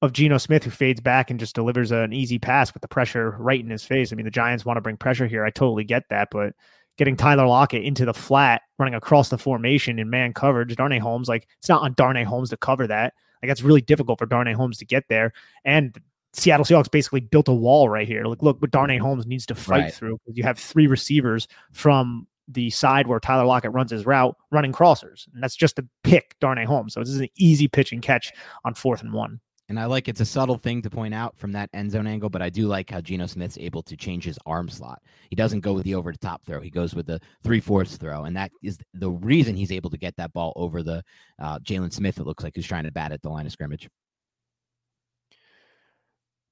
of Geno Smith, who fades back and just delivers an easy pass with the pressure right in his face. I mean, the Giants want to bring pressure here. I totally get that, but getting Tyler Lockett into the flat, running across the formation in man coverage, Darnay Holmes, like it's not on Darnay Holmes to cover that. Like that's really difficult for Darnay Holmes to get there. And Seattle Seahawks basically built a wall right here. Like, look what Darnay Holmes needs to fight right. through because you have three receivers from the side where Tyler Lockett runs his route running crossers. And that's just to pick Darnay Holmes. So this is an easy pitch and catch on fourth and one.
And I like it's a subtle thing to point out from that end zone angle, but I do like how Geno Smith's able to change his arm slot. He doesn't go with the over the top throw; he goes with the three fourths throw, and that is the reason he's able to get that ball over the uh, Jaylon Smith. It looks like who's trying to bat at the line of scrimmage.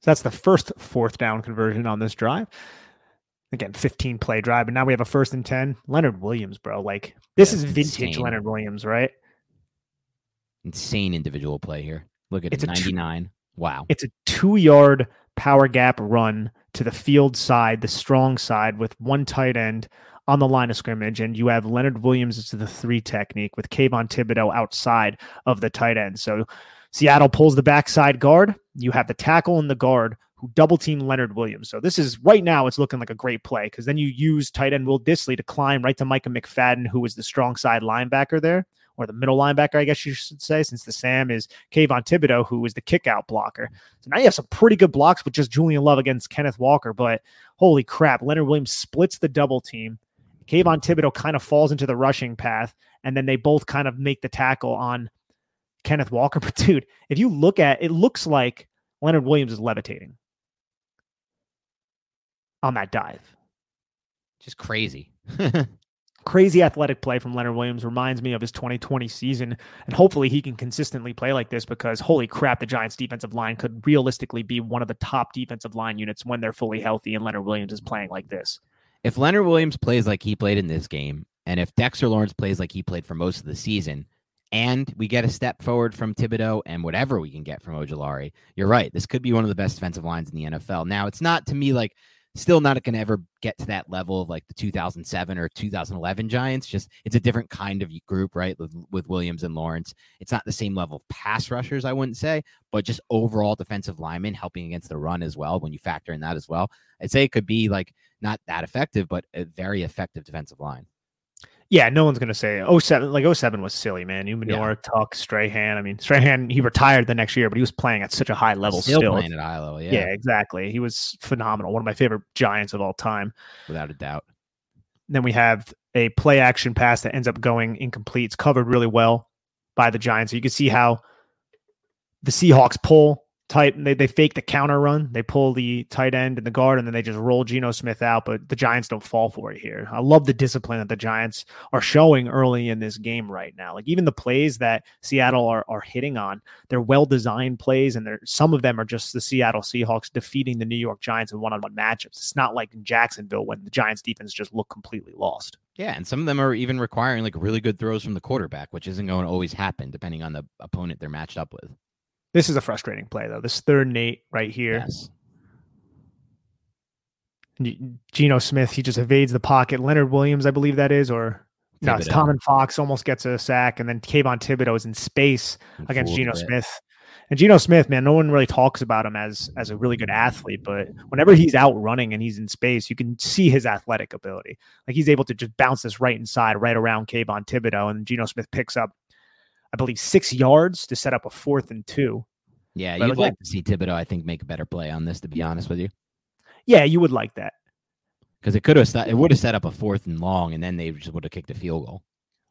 That's the first fourth down conversion on this drive. Again, 15 play drive, and now we have a first and 10. Leonard Williams, bro. Like, this yeah, is vintage insane. Leonard Williams, right?
Insane individual play here. Look at it's it, 99. Wow.
It's a two yard power gap run to the field side, the strong side, with one tight end on the line of scrimmage, and you have Leonard Williams as the three technique with Kayvon Thibodeaux outside of the tight end. So Seattle pulls the backside guard. You have the tackle and the guard who double team Leonard Williams. So this is right now it's looking like a great play because then you use tight end Will Disley to climb right to Micah McFadden, who is the strong side linebacker there, or the middle linebacker, I guess you should say, since the Sam is Kayvon Thibodeaux, who is the kick out blocker. So now you have some pretty good blocks with just Julian Love against Kenneth Walker. But holy crap, Leonard Williams splits the double team. Kayvon Thibodeaux kind of falls into the rushing path, and then they both kind of make the tackle on Kenneth Walker. <laughs> But dude, if you look at it, looks like Leonard Williams is levitating on that dive.
Just crazy. <laughs>
Crazy athletic play from Leonard Williams reminds me of his 2020 season. And hopefully he can consistently play like this because holy crap, the Giants defensive line could realistically be one of the top defensive line units when they're fully healthy and Leonard Williams is playing like this.
If Leonard Williams plays like he played in this game, and if Dexter Lawrence plays like he played for most of the season, and we get a step forward from Thibodeaux and whatever we can get from Ojulari, you're right. This could be one of the best defensive lines in the NFL. Now, it's not to me like still not going to ever get to that level of like the 2007 or 2011 Giants. Just it's a different kind of group, right? With, with Williams and Lawrence, it's not the same level of pass rushers, I wouldn't say, but just overall defensive linemen helping against the run as well. When you factor in that as well, I'd say it could be like not that effective, but a very effective defensive line.
Yeah, no one's gonna say 07, like 07 was silly, man. Umenyiora, yeah. Tuck, Strahan. I mean, Strahan he retired the next year, but he was playing at such a high level
still.
Still
playing at high level, yeah.
Yeah, exactly. He was phenomenal. One of my favorite Giants of all time.
Without a doubt.
Then we have a play action pass that ends up going incomplete. It's covered really well by the Giants. So you can see how the Seahawks pull tight they, they fake the counter run. They pull the tight end and the guard and then they just roll Geno Smith out but the Giants don't fall for it here. I love the discipline that the Giants are showing early in this game right now. Like even the plays that Seattle are, are hitting on they're well designed plays and they're some of them are just the Seattle Seahawks defeating the New York Giants in one-on-one matchups. It's not like in Jacksonville when the Giants defense just look completely lost.
Yeah, and some of them are even requiring like really good throws from the quarterback, which isn't going to always happen depending on the opponent they're matched up with.
This is a frustrating play though. This third Nate right here.
Yes.
Geno Smith, he just evades the pocket. Leonard Williams, I believe that is, or no, it's Tomon Fox almost gets a sack, and then Kayvon Thibodeaux is in space and against Geno Smith. And Geno Smith, man, no one really talks about him as as a really good athlete, but whenever he's out running and he's in space, you can see his athletic ability. Like he's able to just bounce this right inside, right around Kayvon Thibodeaux, and Geno Smith picks up I believe, six yards to set up a fourth and two.
Yeah, you'd like, to see Thibodeaux, I think, make a better play on this, to be honest with you.
Yeah, you would like that.
Because it could have it would have set up a fourth and long, and then they just would have kicked a field goal.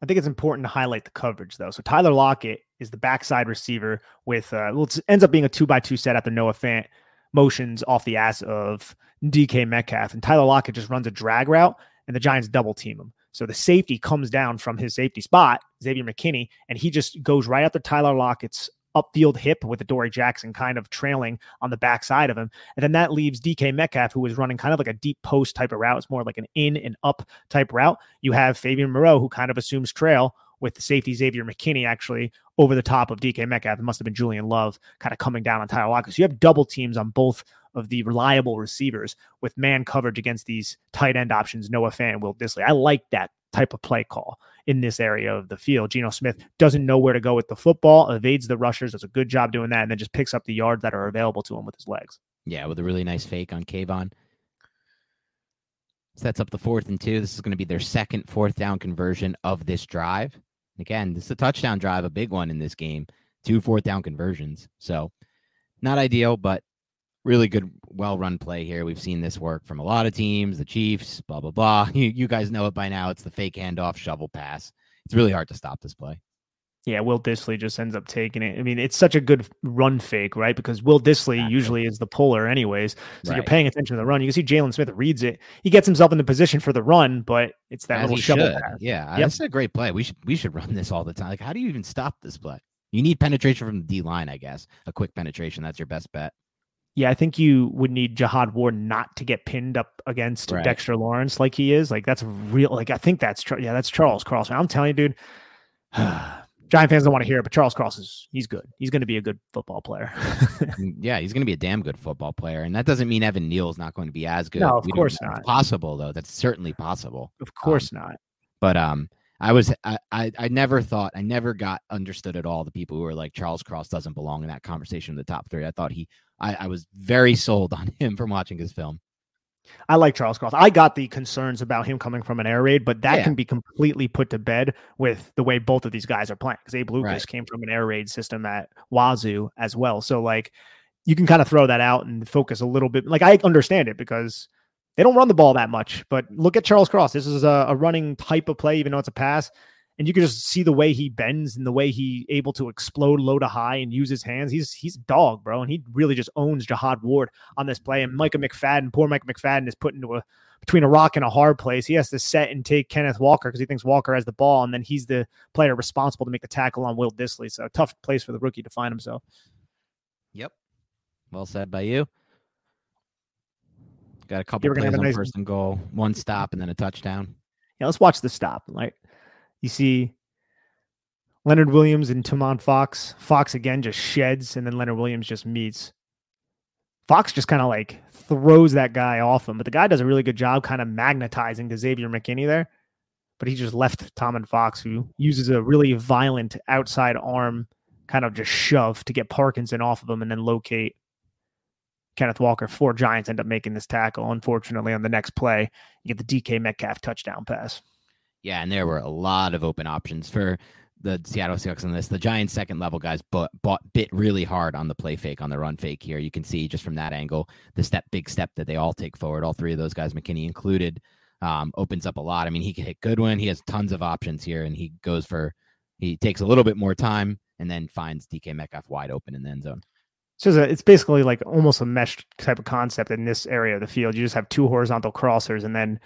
I think it's important to highlight the coverage though. So Tyler Lockett is the backside receiver with uh, well, it ends up being a two by two set after Noah Fant motions off the ass of DK Metcalf, and Tyler Lockett just runs a drag route, and the Giants double team him. So the safety comes down from his safety spot, Xavier McKinney, and he just goes right after Tyler Lockett's upfield hip with Adoree Jackson kind of trailing on the backside of him. And then that leaves DK Metcalf, who is running kind of like a deep post type of route. It's more like an in and up type route. You have Fabian Moreau, who kind of assumes trail with the safety Xavier McKinney actually over the top of DK Metcalf. It must have been Julian Love kind of coming down on Tyler Lockett. So you have double teams on both of the reliable receivers with man coverage against these tight end options, Noah Fant, Will Dissly. I like that type of play call in this area of the field. Geno Smith doesn't know where to go with the football, evades the rushers, does a good job doing that, and then just picks up the yards that are available to him with his legs.
Yeah, with a really nice fake on Kayvon. Sets up the fourth and two. This is going to be their second fourth down conversion of this drive. Again, this is a touchdown drive, a big one in this game. Two fourth down conversions. So not ideal, but really good, well run play here. We've seen this work from a lot of teams, the Chiefs, blah, blah, blah. <laughs> You, you guys know it by now. It's the fake handoff, shovel pass. It's really hard to stop this play.
Yeah, Will Dissly just ends up taking it. I mean, it's such a good run fake, right? Because Will Dissly exactly. usually is the puller, anyways. So right. you're paying attention to the run. You can see Jaylon Smith reads it. He gets himself in the position for the run, but it's that As little shovel
pass. Yeah, uh, yep. that's a great play. We should we should run this all the time. Like, how do you even stop this play? You need penetration from the D line, I guess. A quick penetration. That's your best bet.
Yeah, I think you would need Jihad Ward not to get pinned up against right. Dexter Lawrence like he is. Like that's real. Like I think that's yeah, that's Charles Carlson. I'm telling you, dude. <sighs> Giant fans don't want to hear it, but Charles Cross is he's good. He's going to be a good football player. <laughs>
Mm, yeah, he's going to be a damn good football player, and that doesn't mean Evan Neal's not going to be as good.
No, of
We
course.
It's
not.
possible though. That's certainly possible.
of course not.
But um, I was I, I I never thought I never got understood at all the people who were like Charles Cross doesn't belong in that conversation in the top three. I thought he I, I was very sold on him from watching his film.
I like Charles Cross. I got the concerns about him coming from an air raid, but that
Yeah.
can be completely put to bed with the way both of these guys are playing. Because Abe Lucas
Right.
came from an air raid system at Wazzu as well. So like you can kind of throw that out and focus a little bit. Like I understand it because they don't run the ball that much. But look at Charles Cross. This is a, a running type of play, even though it's a pass. And you can just see the way he bends and the way he able to explode low to high and use his hands. He's he's a dog, bro, and he really just owns Jihad Ward on this play. And Micah McFadden, poor Micah McFadden, is put into a between a rock and a hard place. He has to set and take Kenneth Walker because he thinks Walker has the ball, and then he's the player responsible to make the tackle on Will Dissly. So tough place for the rookie to find himself.
Yep. Well said by you. Got a couple plays on
a nice-
first and goal, one stop, and then a touchdown.
Yeah, let's watch the stop. Right, you see Leonard Williams and Tomon Fox. Fox again just sheds, and then Leonard Williams just meets. Fox just kind of like throws that guy off him, but the guy does a really good job kind of magnetizing to Xavier McKinney there. But he just left Tomon Fox, who uses a really violent outside arm kind of just shove to get Parkinson off of him and then locate Kenneth Walker. Four Giants end up making this tackle. Unfortunately, on the next play, you get the DK Metcalf touchdown pass.
Yeah, and there were a lot of open options for the Seattle Seahawks on this. The Giants' second level guys bought, bought bit really hard on the play fake on the run fake here. You can see just from that angle the step, big step that they all take forward. All three of those guys, McKinney included, um, opens up a lot. I mean, he could hit Goodwin. He has tons of options here, and he goes for he takes a little bit more time and then finds DK Metcalf wide open in the end zone.
It's a, it's basically like almost a mesh type of concept in this area of the field. You just have two horizontal crossers, and then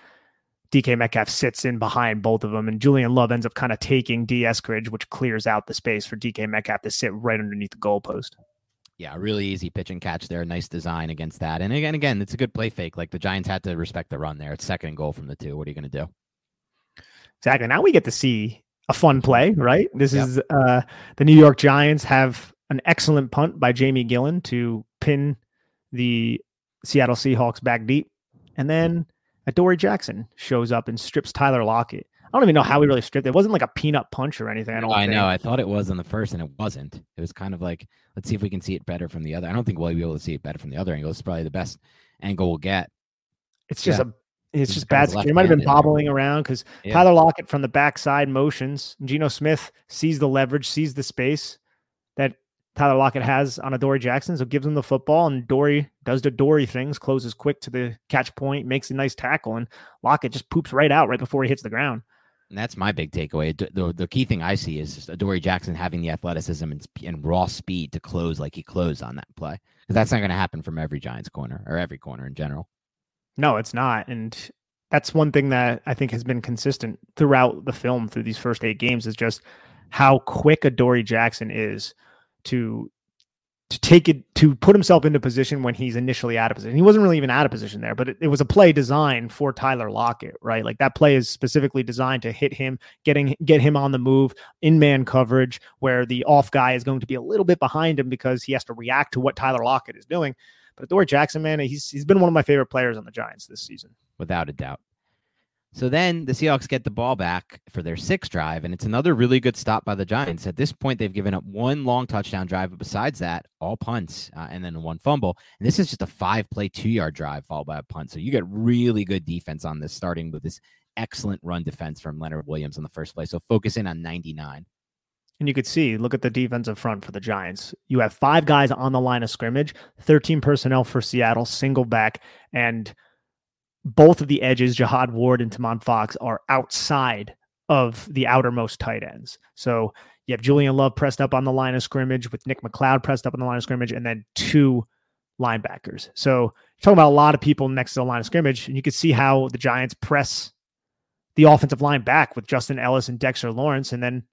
DK Metcalf sits in behind both of them, and Julian Love ends up kind of taking Dee Eskridge, which clears out the space for DK Metcalf to sit right underneath the goalpost.
Yeah, really easy pitch and catch there. Nice design against that. And again, again, it's a good play fake. Like the Giants had to respect the run there. It's second and goal from the two. What are you going to do?
Exactly. Now we get to see a fun play, right? This
Yep.
is uh, the New York Giants have an excellent punt by Jamie Gillan to pin the Seattle Seahawks back deep. And then Adoree Jackson shows up and strips Tyler Lockett. I don't even know how he really stripped it. It wasn't like a peanut punch or anything. I don't
I
think.
know. I thought it was in the first, and it wasn't. It was kind of like, let's see if we can see it better from the other. I don't think we'll be able to see it better from the other angle. It's probably the best angle we'll get.
It's just
Yeah.
a it's just bad. It might have been bobbling around because
Yeah.
Tyler Lockett from the backside motions. Geno Smith sees the leverage, sees the space that Tyler Lockett has on Adoree Jackson, so gives him the football, and Dory does the Dory things, closes quick to the catch point, makes a nice tackle, and Lockett just poops right out right before he hits the ground.
And that's my big takeaway. The, the key thing I see is just Adoree Jackson having the athleticism and, and raw speed to close like he closed on that play. Because that's not going to happen from every Giants corner or every corner in general.
No, it's not. And that's one thing that I think has been consistent throughout the film through these first eight games is just how quick Adoree Jackson is to to take it to put himself into position when he's initially out of position. He wasn't really even out of position there, but it, it was a play designed for Tyler Lockett, right? Like that play is specifically designed to hit him, getting get him on the move in man coverage where the off guy is going to be a little bit behind him because he has to react to what Tyler Lockett is doing. But Adoree Jackson, man, he's he's been one of my favorite players on the Giants this season.
without a doubt. So then the Seahawks get the ball back for their sixth drive, and it's another really good stop by the Giants. At this point, they've given up one long touchdown drive, but besides that, all punts uh, and then one fumble. And this is just a five play, two yard drive followed by a punt. So you get really good defense on this, starting with this excellent run defense from Leonard Williams on the first play. So focus in on 99.
And you could see, look at the defensive front for the Giants. You have five guys on the line of scrimmage, 13 personnel for Seattle, single back, and both of the edges, Jihad Ward and Tomon Fox, are outside of the outermost tight ends. So you have Julian Love pressed up on the line of scrimmage with Nick McCloud pressed up on the line of scrimmage, and then two linebackers. So you're talking about a lot of people next to the line of scrimmage, and you can see how the Giants press the offensive line back with Justin Ellis and Dexter Lawrence, and then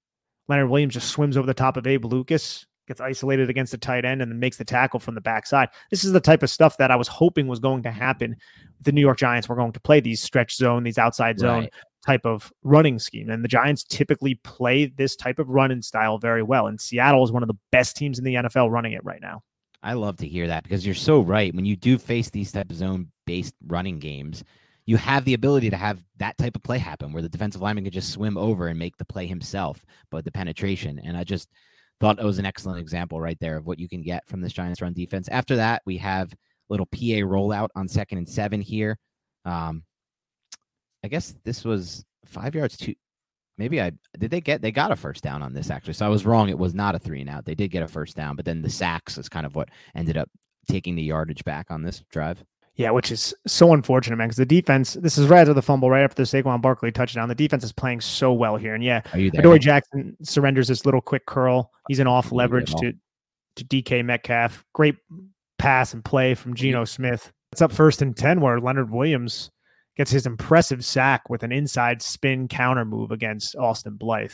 Leonard Williams just swims over the top of Abe Lucas, gets isolated against the tight end, and then makes the tackle from the backside. This is the type of stuff that I was hoping was going to happen. The New York Giants were going to play these stretch zone, these outside zone
Right.
type of running scheme. And the Giants typically play this type of running style very well. And Seattle is one of the best teams in the NFL running it right now.
I love to hear that because you're so right. When you do face these type of zone based running games, you have the ability to have that type of play happen where the defensive lineman can just swim over and make the play himself, but the penetration. And I just thought it was an excellent example right there of what you can get from this Giants run defense. After that, we have little PA rollout on second and seven here. Um, I guess this was five yards to maybe I did they get they got a first down on this actually. So I was wrong. It was not a three and out. They did get a first down, but then the sacks is kind of what ended up taking the yardage back on this drive.
Yeah, which is so unfortunate, man, because the defense, this is right after the fumble, right after the Saquon Barkley touchdown. The defense is playing so well here. And yeah, Adoree Jackson surrenders this little quick curl. He's an off leverage to, to DK Metcalf. Great pass and play from Geno Smith. It's up first and 10 where Leonard Williams gets his impressive sack with an inside spin counter move against Austin Blythe.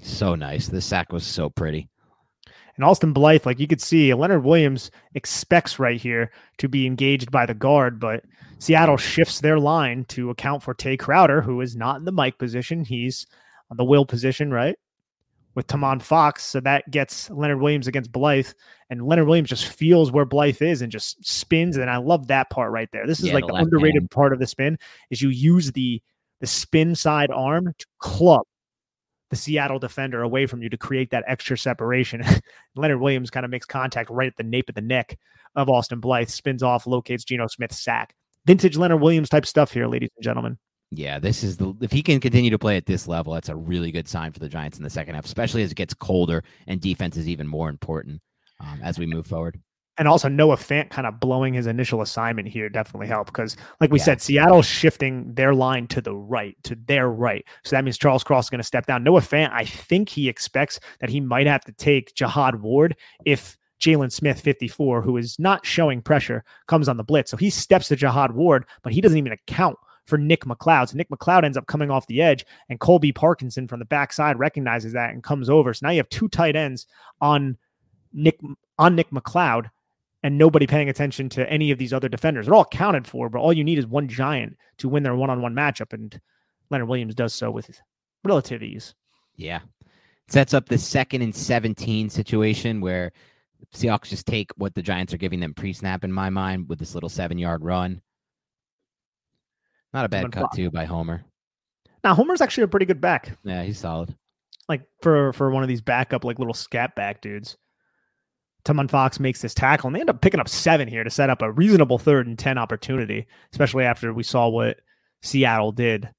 So nice. The sack was so pretty.
And Austin Blythe, like you could see, Leonard Williams expects right here to be engaged by the guard, but Seattle shifts their line to account for Tay Crowder, who is not in the Mike position. He's on the will position, right? With Tomon Fox. So that gets Leonard Williams against Blythe. And Leonard Williams just feels where Blythe is and just spins. And I love that part right there. This is yeah, like the, the underrated hand. part of the spin is you use the the spin side arm to club the Seattle defender away from you to create that extra separation. <laughs> Leonard Williams kind of makes contact right at the nape of the neck of Austin Blythe, spins off, locates Geno Smith's sack. Vintage Leonard Williams type stuff here, ladies and gentlemen.
Yeah, this is the if he can continue to play at this level, that's a really good sign for the Giants in the second half, especially as it gets colder and defense is even more important um, as we move forward
and also Noah Fant kind of blowing his initial assignment here definitely helped because, like we yeah. said, Seattle's shifting their line to the right, to their right. So that means Charles Cross is going to step down. Noah Fant, I think he expects that he might have to take Jihad Ward if Jaylon Smith, 54, who is not showing pressure, comes on the blitz. So he steps to Jihad Ward, but he doesn't even account for Nick McCloud. So Nick McCloud ends up coming off the edge, and Colby Parkinson from the backside recognizes that and comes over. So now you have two tight ends on Nick on Nick McCloud and nobody paying attention to any of these other defenders. They're all counted for, but all you need is one giant to win their one-on-one matchup, and Leonard Williams does so with relative ease.
Yeah, sets up the second and seventeen situation where Seahawks just take what the Giants are giving them pre-snap in my mind with this little seven-yard run. Not a bad cut too by Homer.
Now Homer's actually a pretty good back.
Yeah, he's solid.
Like for for one of these backup like little scat back dudes. Tomon Fox makes this tackle, and they end up picking up seven here to set up a reasonable third and 10 opportunity, especially after we saw what Seattle did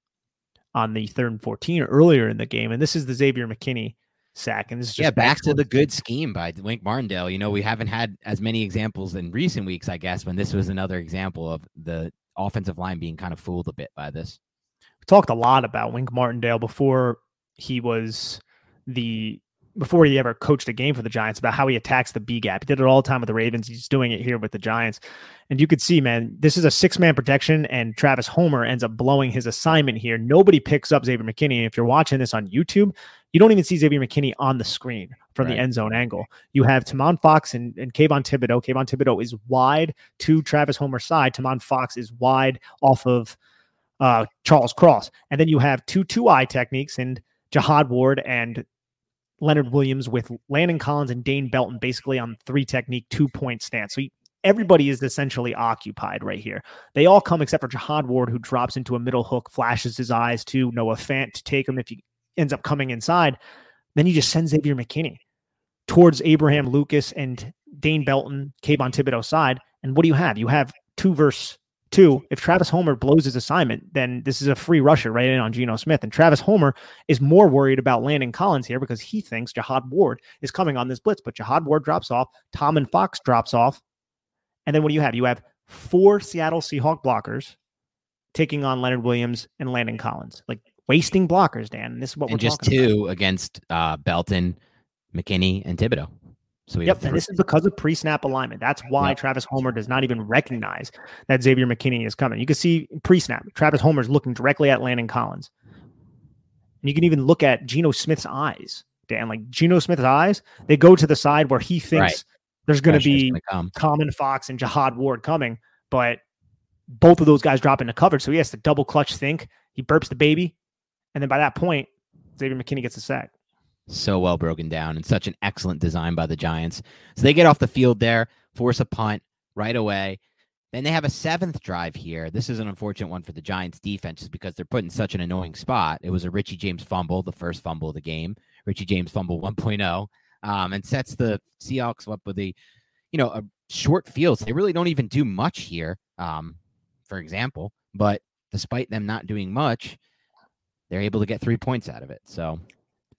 on the third and 14 earlier in the game. And this is the Xavier McKinney sack. And this is
yeah, back to the good scheme by Wink Martindale. You know, we haven't had as many examples in recent weeks, I guess, when this was another example of the offensive line being kind of fooled a bit by this.
We talked a lot about Wink Martindale before he was the before he ever coached a game for the Giants about how he attacks the B gap. He did it all the time with the Ravens. He's doing it here with the Giants. And you could see, man, this is a six man protection, and Travis Homer ends up blowing his assignment here. Nobody picks up Xavier McKinney. And If you're watching this on YouTube, you don't even see Xavier McKinney on the screen from right. the end zone angle. You have Tomon Fox and, and Kayvon Thibodeaux. Kayvon Thibodeaux is wide to Travis Homer's side. Tomon Fox is wide off of uh, Charles Cross. And then you have two two eye techniques and Jihad Ward and Leonard Williams with Landon Collins and Dane Belton basically on three technique, two point stance. So he, everybody is essentially occupied right here. They all come except for Jihad Ward, who drops into a middle hook, flashes his eyes to Noah Fant to take him if he ends up coming inside. Then he just sends Xavier McKinney towards Abraham Lucas and Dane Belton, Kayvon Thibodeaux side. And what do you have? You have two verse Two, if Travis Homer blows his assignment, then this is a free rusher right in on Geno Smith. And Travis Homer is more worried about Landon Collins here because he thinks Jihad Ward is coming on this blitz. But Jihad Ward drops off, Tomon Fox drops off. And then what do you have? You have four Seattle Seahawk blockers taking on Leonard Williams and Landon Collins. Like wasting blockers, Dan. And this is what
and
we're
just two about. against uh, Belton, McKinney, and Thibodeaux.
So yep, and this is because of pre-snap alignment. That's why yep. Travis Homer does not even recognize that Xavier McKinney is coming. You can see pre-snap. Travis Homer is looking directly at Landon Collins. And you can even look at Geno Smith's eyes, Dan. Like Geno Smith's eyes, they go to the side where he thinks right. there's going to be Tomon Fox and Jihad Ward coming, but both of those guys drop into coverage. So he has to double clutch think. He burps the baby, And then by that point, Xavier McKinney gets a sack.
So well broken down and such an excellent design by the Giants. So they get off the field there, force a punt right away. Then they have a seventh drive here. This is an unfortunate one for the Giants defense just because they're put in such an annoying spot. It was a Richie James fumble, the first fumble of the game. Richie James fumble <laughs> 1.0, um, and sets the Seahawks up with a, you know, a short field. So they really don't even do much here, um, for example. But despite them not doing much, they're able to get three points out of it. So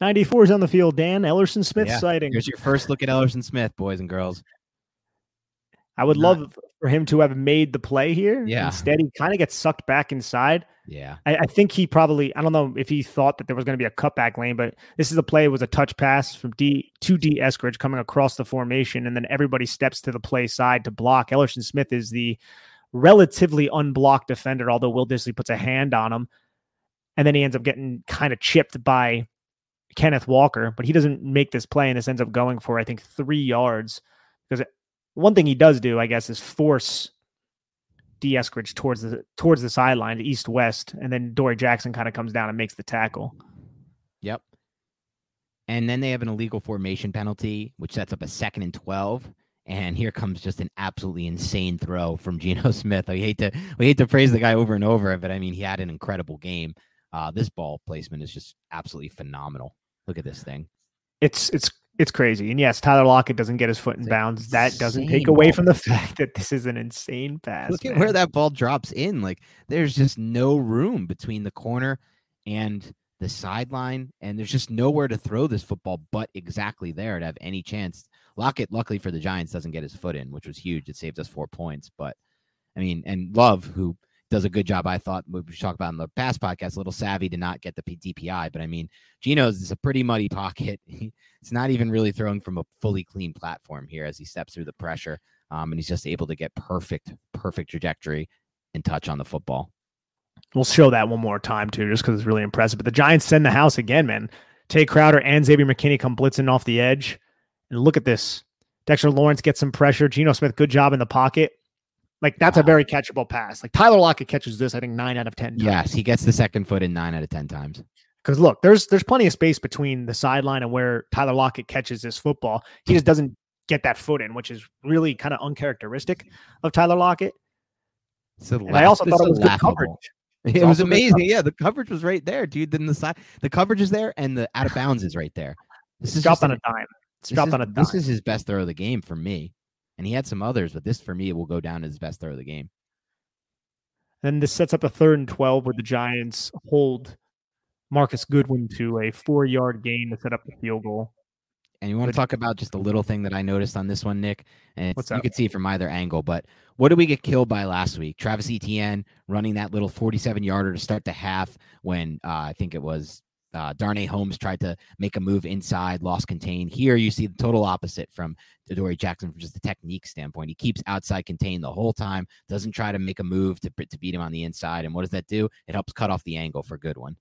94 is on the field. Dan Elerson Smith
Yeah,
sighting.
here's your first look at Elerson Smith, boys and girls.
I would
not-
love for him to have made the play here.
Yeah.
Instead, he kind of gets sucked back inside.
Yeah.
I, I think he probably, I don't know if he thought that there was going to be a cutback lane, but this is a play. It was a touch pass from D to Dee Eskridge coming across the formation, and then everybody steps to the play side to block. Elerson Smith is the relatively unblocked defender, although Will Dissly puts a hand on him. And then he ends up getting kind of chipped by Kenneth Walker, but he doesn't make this play, and this ends up going for, I think, three yards. Because one thing he does do, I guess, is force Dee Eskridge towards the towards the sideline, east west, and then Dory Jackson kind of comes down and makes the tackle.
Yep. And then they have an illegal formation penalty, which sets up a second and 12. And here comes just an absolutely insane throw from Geno <laughs> Smith. I hate to we hate to praise the guy over and over, but I mean he had an incredible game. Uh, this ball placement is just absolutely phenomenal. Look at this thing.
It's it's it's crazy. And yes, Tyler Lockett doesn't get his foot in
It's
bounds. That doesn't take away
ball
from the <laughs> fact that this is an insane pass.
Look at where that ball drops in. Like there's just no room between the corner and the sideline, and there's just nowhere to throw this football but exactly there to have any chance. Lockett, luckily for the Giants, doesn't get his foot in, which was huge. It saved us four points. But I mean, and Love, who does a good job, I thought we talked about in the past podcast, a little savvy to not get the DPI. But I mean, Geno's is a pretty muddy pocket. <laughs> It's not even really throwing from a fully clean platform here as he steps through the pressure. Um, and he's just able to get perfect, perfect trajectory and touch on the football.
We'll show that one more time too, just because it's really impressive. But the Giants send the house again, man. Tay Crowder and Xavier McKinney come blitzing off the edge. And look at this. Dexter Lawrence gets some pressure. Geno Smith, good job in the pocket. Like that's a very catchable pass. Like Tyler Lockett catches this, I think nine out of ten. times.
Yes, he gets the second foot in nine out of 10 times.
Because look, there's there's plenty of space between the sideline and where Tyler Lockett catches this football. He just doesn't get that foot in, which is really kind of uncharacteristic of Tyler Lockett.
So
And I also thought it was good coverage. <laughs>
It
It's
was amazing. Yeah, the coverage was right there, dude. Then the side, the coverage is there, and the out of bounds is right there. This is
dropped on a dime. It's dropped
is-
on a dime.
This is his best throw of the game for me, and he had some others, but this for me will go down as his best throw of the game.
Then this sets up a third and 12 where the Giants hold Marcus Goodwin to a four yard gain to set up the field goal.
And you want to talk about just a little thing that I noticed on this one, Nick? And you could see from either angle, but what did we get killed by last week? Travis Etienne running that little 47 yarder to start the half when uh, I think it was uh, Darnay Holmes tried to make a move inside, lost contain. Here you see the total opposite from Dory Jackson from just the technique standpoint. He keeps outside contain the whole time, doesn't try to make a move to, to beat him on the inside. And what does that do? It helps cut off the angle for Goodwin.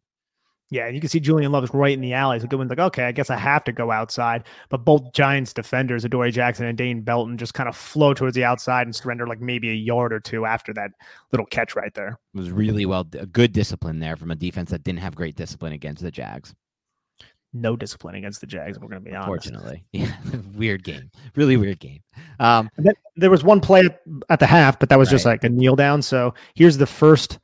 Yeah, and you can see Julian Love is right in the alley. So Goodwin's like, okay, I guess I have to go outside. But both Giants defenders, Adoree Jackson and Dane Belton, just kind of flow towards the outside and surrender like maybe a yard or two after that little catch right there.
It was really well, a good discipline there from a defense that didn't have great discipline against the Jags.
No discipline against the Jags, we're going to be honest.
Unfortunately, <laughs> yeah, weird game, really weird game. Um,
then there was one play at, at the half, but that was just like a kneel down. So here's the first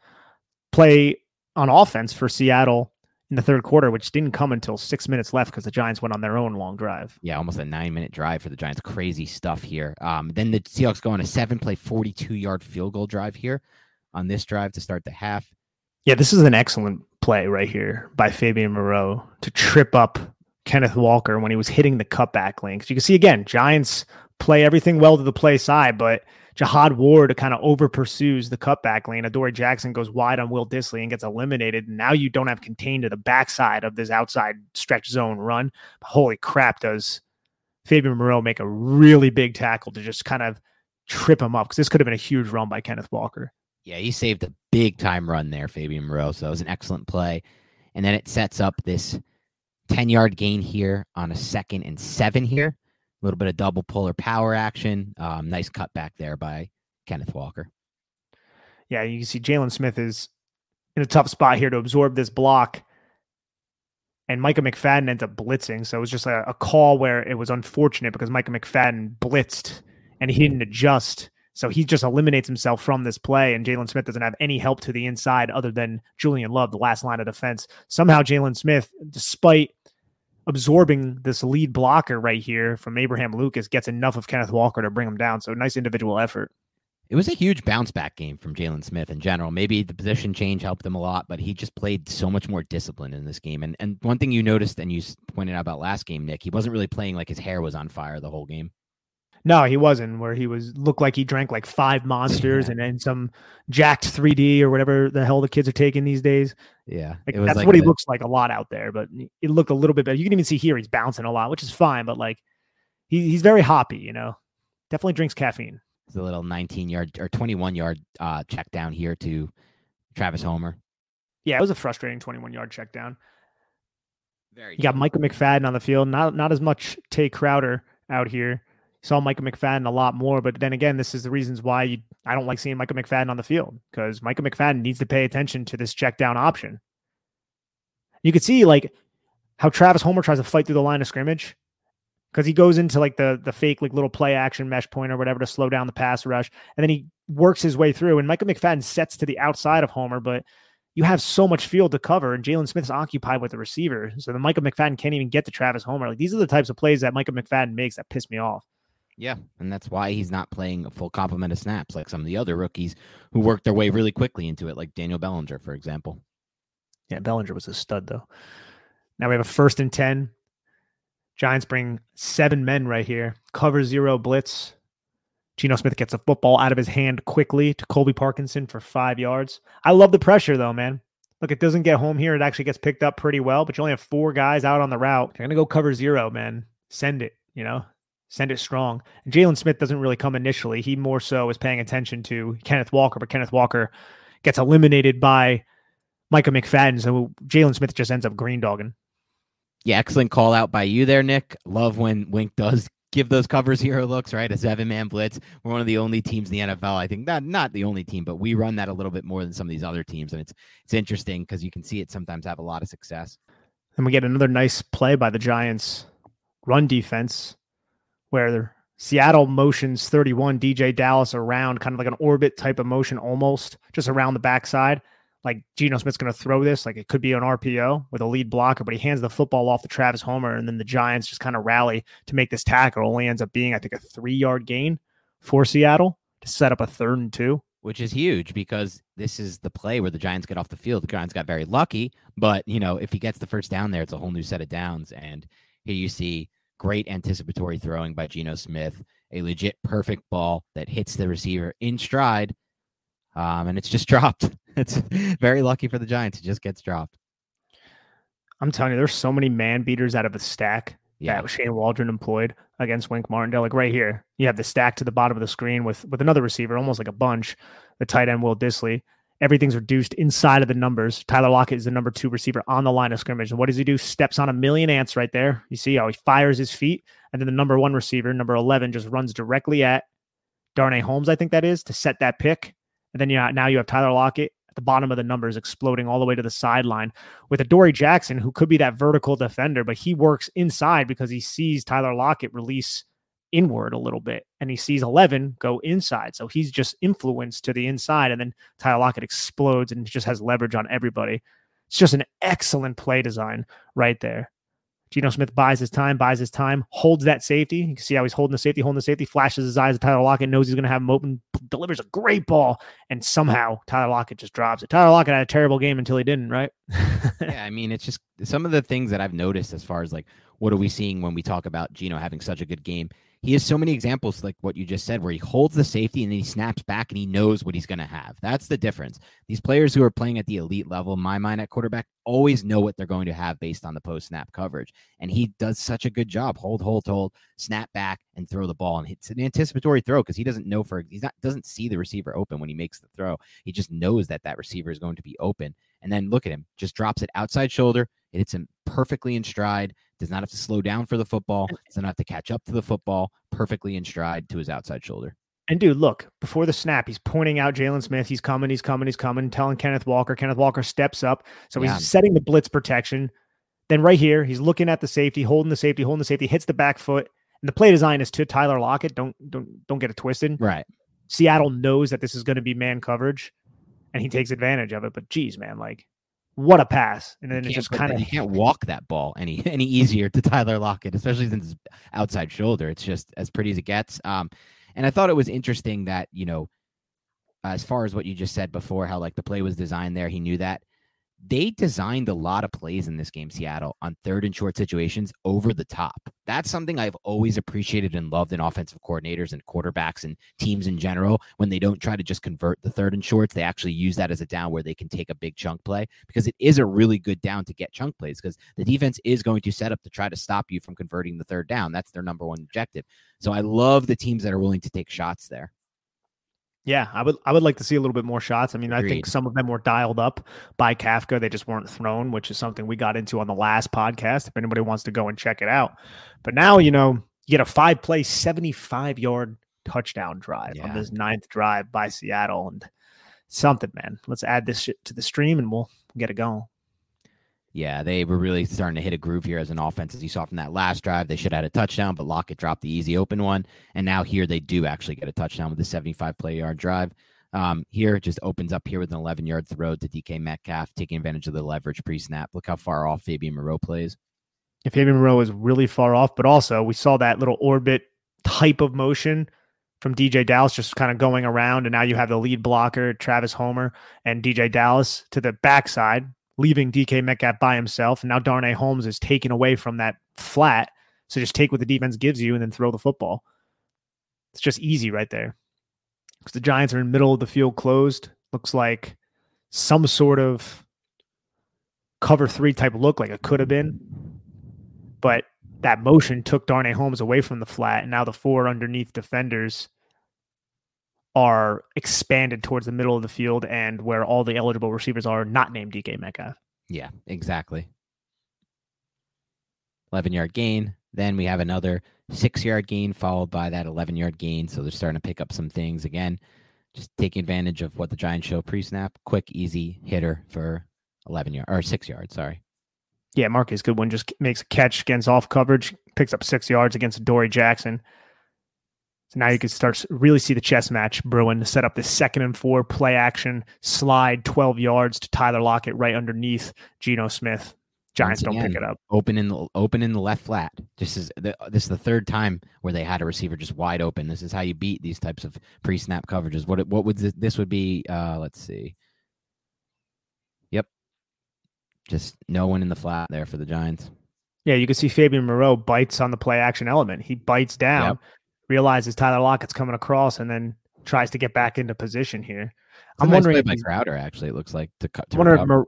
play on offense for Seattle in the third quarter, which didn't come until six minutes left because the Giants went on their own long drive.
yeah, almost a nine-minute drive for the Giants. Crazy stuff here. Um, then the Seahawks go on a seven-play, forty-two-yard field goal drive here on this drive to start the half.
Yeah, this is an excellent play right here by Fabian Moreau to trip up Kenneth Walker when he was hitting the cutback lane. 'Cause you can see again, Giants play everything well to the play side, but Jihad Ward kind of over pursues the cutback lane. Adoree Jackson goes wide on Will Dissly and gets eliminated. And now you don't have contained to the backside of this outside stretch zone run. But holy crap, does Fabian Moreau make a really big tackle to just kind of trip him up? Because this could have been a huge run by Kenneth Walker.
Yeah, he saved a big time run there, Fabian Moreau. So it was an excellent play. And then it sets up this 10 yard gain here on a second and seven here. A little bit of double puller power action. Um, nice cutback there by Kenneth Walker.
yeah, you can see Jaylon Smith is in a tough spot here to absorb this block. and Micah McFadden ends up blitzing. So it was just a, a call where it was unfortunate because Micah McFadden blitzed and he didn't adjust. So he just eliminates himself from this play, and Jaylon Smith doesn't have any help to the inside other than Julian Love, the last line of defense. Somehow, Jaylon Smith, despite absorbing this lead blocker right here from Abraham Lucas, gets enough of Kenneth Walker to bring him down. So nice individual effort.
It was a huge bounce back game from Jaylon Smith in general. Maybe the position change helped him a lot, but he just played so much more disciplined in this game. And and one thing you noticed and you pointed out about last game, Nick, he wasn't really playing like his hair was on fire the whole game.
No, he wasn't. Where he was looked like he drank like five monsters and then some jacked 3D or whatever the hell the kids are taking these days.
Yeah,
like, that's like what he looks like a lot out there. But it looked a little bit better. You can even see here he's bouncing a lot, which is fine. But like he, he's very hoppy. You know, definitely drinks caffeine.
It's a little 19 yard or 21 yard uh, check down here to Travis Homer.
Yeah, it was a frustrating 21 yard check down. Very. You got Micah McFadden on the field. Not not as much Tae Crowder out here. Saw Micah McFadden a lot more, but then again, this is the reasons why you, I don't like seeing Micah McFadden on the field because Micah McFadden needs to pay attention to this check down option. You could see like how Travis Homer tries to fight through the line of scrimmage because he goes into like the the fake like little play action mesh point or whatever to slow down the pass rush, and then he works his way through. And Micah McFadden sets to the outside of Homer, but you have so much field to cover, and Jaylon Smith's occupied with the receiver, so the Micah McFadden can't even get to Travis Homer. Like these are the types of plays that Micah McFadden makes that piss me off.
Yeah, and that's why he's not playing a full complement of snaps like some of the other rookies who worked their way really quickly into it, like Daniel Bellinger, for example.
Yeah, Bellinger was a stud though. Now we have a first and ten Giants bring seven men right here. Cover zero blitz. Geno Smith gets a football out of his hand quickly to Colby Parkinson for five yards. I love the pressure though, man. Look, it doesn't get home here. It actually gets picked up pretty well, but you only have four guys out on the route. You're gonna go cover zero, man. Send it, you know, send it strong. And Jaylon Smith doesn't really come initially. He more so is paying attention to Kenneth Walker, but Kenneth Walker gets eliminated by Micah McFadden. So Jaylon Smith just ends up green dogging.
Yeah, excellent call out by you there, Nick. Love when Wink does give those cover zero looks, right? A seven man blitz. We're one of the only teams in the NFL. I think not not the only team, but we run that a little bit more than some of these other teams, and it's it's interesting because you can see it sometimes have a lot of success.
And we get another nice play by the Giants run defense, where Seattle motions 31 DeeJay Dallas around, kind of like an orbit type of motion, almost just around the backside like Geno Smith's going to throw this, like it could be an RPO with a lead blocker, but he hands the football off to Travis Homer, and then the Giants just kind of rally to make this tackle. Only ends up being, I think, a three yard gain for Seattle to set up a third and two.
Which is huge because this is the play where the Giants get off the field. The Giants got very lucky, but you know, if he gets the first down there, it's a whole new set of downs. And here you see great anticipatory throwing by Geno Smith, a legit perfect ball that hits the receiver in stride um, and it's just <laughs> dropped. It's very lucky for the Giants. It just gets dropped.
I'm telling you, there's so many man beaters out of the stack yeah. that Shane Waldron employed against Wink Martindale. Like right here, you have the stack to the bottom of the screen with with another receiver, almost like a bunch. The tight end Will Dissly. Everything's reduced inside of the numbers. Tyler Lockett is the number two receiver on the line of scrimmage. And what does he do? Steps on a million ants right there. You see how he fires his feet, and then the number one receiver, number eleven, just runs directly at Darnay Holmes. I think that is to set that pick and then you know, now you have Tyler Lockett at the bottom of the numbers exploding all the way to the sideline with Adoree Jackson, who could be that vertical defender, but he works inside because he sees Tyler Lockett release inward a little bit and he sees 11 go inside. So he's just influenced to the inside. And then Tyler Lockett explodes and just has leverage on everybody. It's just an excellent play design right there. Geno Smith buys his time, buys his time, holds that safety. You can see how he's holding the safety, holding the safety, flashes his eyes at Tyler Lockett, knows he's going to have him open, delivers a great ball, and somehow Tyler Lockett just drops it. Tyler Lockett had a terrible game until he didn't, right?
yeah, I <laughs> mean, it's just some of the things that I've noticed as far as like what are we seeing when we talk about Geno having such a good game he has so many examples like what you just said where he holds the safety and then he snaps back and he knows what he's going to have. That's the difference. These players who are playing at the elite level in my mind at quarterback always know what they're going to have based on the post snap coverage. And he does such a good job. Hold hold hold snap back and throw the ball. And it's an anticipatory throw because he doesn't know for he's not doesn't see the receiver open when he makes the throw. He just knows that that receiver is going to be open. And then look at him just drops it outside shoulder it hits him perfectly in stride does not have to slow down for the football, does not have to catch up to the football, perfectly in stride to his outside shoulder.
And dude, look, before the snap, he's pointing out Jaylon Smith. He's coming, he's coming, he's coming, telling Kenneth Walker. Kenneth Walker steps up. So yeah. he's setting the blitz protection. Then right here, he's looking at the safety, holding the safety, holding the safety, hits the back foot. And the play design is to Tyler Lockett. Don't don't don't get it twisted.
Right.
Seattle knows that this is going to be man coverage, and he takes advantage of it. But geez, man, like what a pass! And then it just kind of
you can't walk that ball any <laughs> any easier to Tyler Lockett, especially since it's outside shoulder. It's just as pretty as it gets. Um, and I thought it was interesting that you know, as far as what you just said before, how like the play was designed there, he knew that they designed a lot of plays in this game, Seattle, on third and short situations over the top. That's something I've always appreciated and loved in offensive coordinators and quarterbacks and teams in general. When they don't try to just convert the third and shorts, they actually use that as a down where they can take a big chunk play because it is a really good down to get chunk plays because the defense is going to set up to try to stop you from converting the third down. That's their number one objective. So I love the teams that are willing to take shots there.
Yeah, I would I would like to see a little bit more shots. I mean, Agreed. I think some of them were dialed up by Kafka. They just weren't thrown, which is something we got into on the last podcast. If anybody wants to go and check it out. But now, you know, you get a five play, 75 yard touchdown drive yeah. on this ninth drive by Seattle. And something, man. Let's add this shit to the stream and we'll get it going.
Yeah, they were really starting to hit a groove here as an offense, as you saw from that last drive. They should have had a touchdown, but Lockett dropped the easy open one. And now here they do actually get a touchdown with a 75 play yard drive. Um, here just opens up here with an 11 yard throw to DK Metcalf, taking advantage of the leverage pre snap. Look how far off Fabian Moreau plays.
If Fabian Moreau is really far off, but also we saw that little orbit type of motion from DeeJay Dallas just kind of going around. And now you have the lead blocker, Travis Homer, and DeeJay Dallas to the backside, leaving DK Metcalf by himself. And now Darnay Holmes is taken away from that flat. So just take what the defense gives you and then throw the football. It's just easy right there. Because the Giants are in middle of the field closed. Looks like some sort of cover three type look, like it could have been. But that motion took Darnay Holmes away from the flat. And now the four underneath defenders are expanded towards the middle of the field and where all the eligible receivers are not named DK Metcalf.
Yeah, exactly. 11 yard gain. Then we have another six yard gain followed by that 11 yard gain. So they're starting to pick up some things again, just taking advantage of what the Giants show pre snap. Quick, easy hitter for 11 yard or six yards. Sorry.
Yeah, Marquise Goodwin just makes a catch against off coverage, picks up six yards against Dory Jackson. So now you can start really see the chess match brewing to set up this second and four play action slide 12 yards to Tyler Lockett right underneath Geno Smith. Giants again, don't pick it up.
Open in the open in the left flat. This is the this is the third time where they had a receiver just wide open. This is how you beat these types of pre snap coverages. What what would this, this would be? Uh, let's see. Yep, just no one in the flat there for the Giants.
Yeah, you can see Fabian Moreau bites on the play action element. He bites down. Yep realizes Tyler Lockett's coming across and then tries to get back into position here.
I'm nice wondering by Crowder actually it looks like to cut. To
Mar-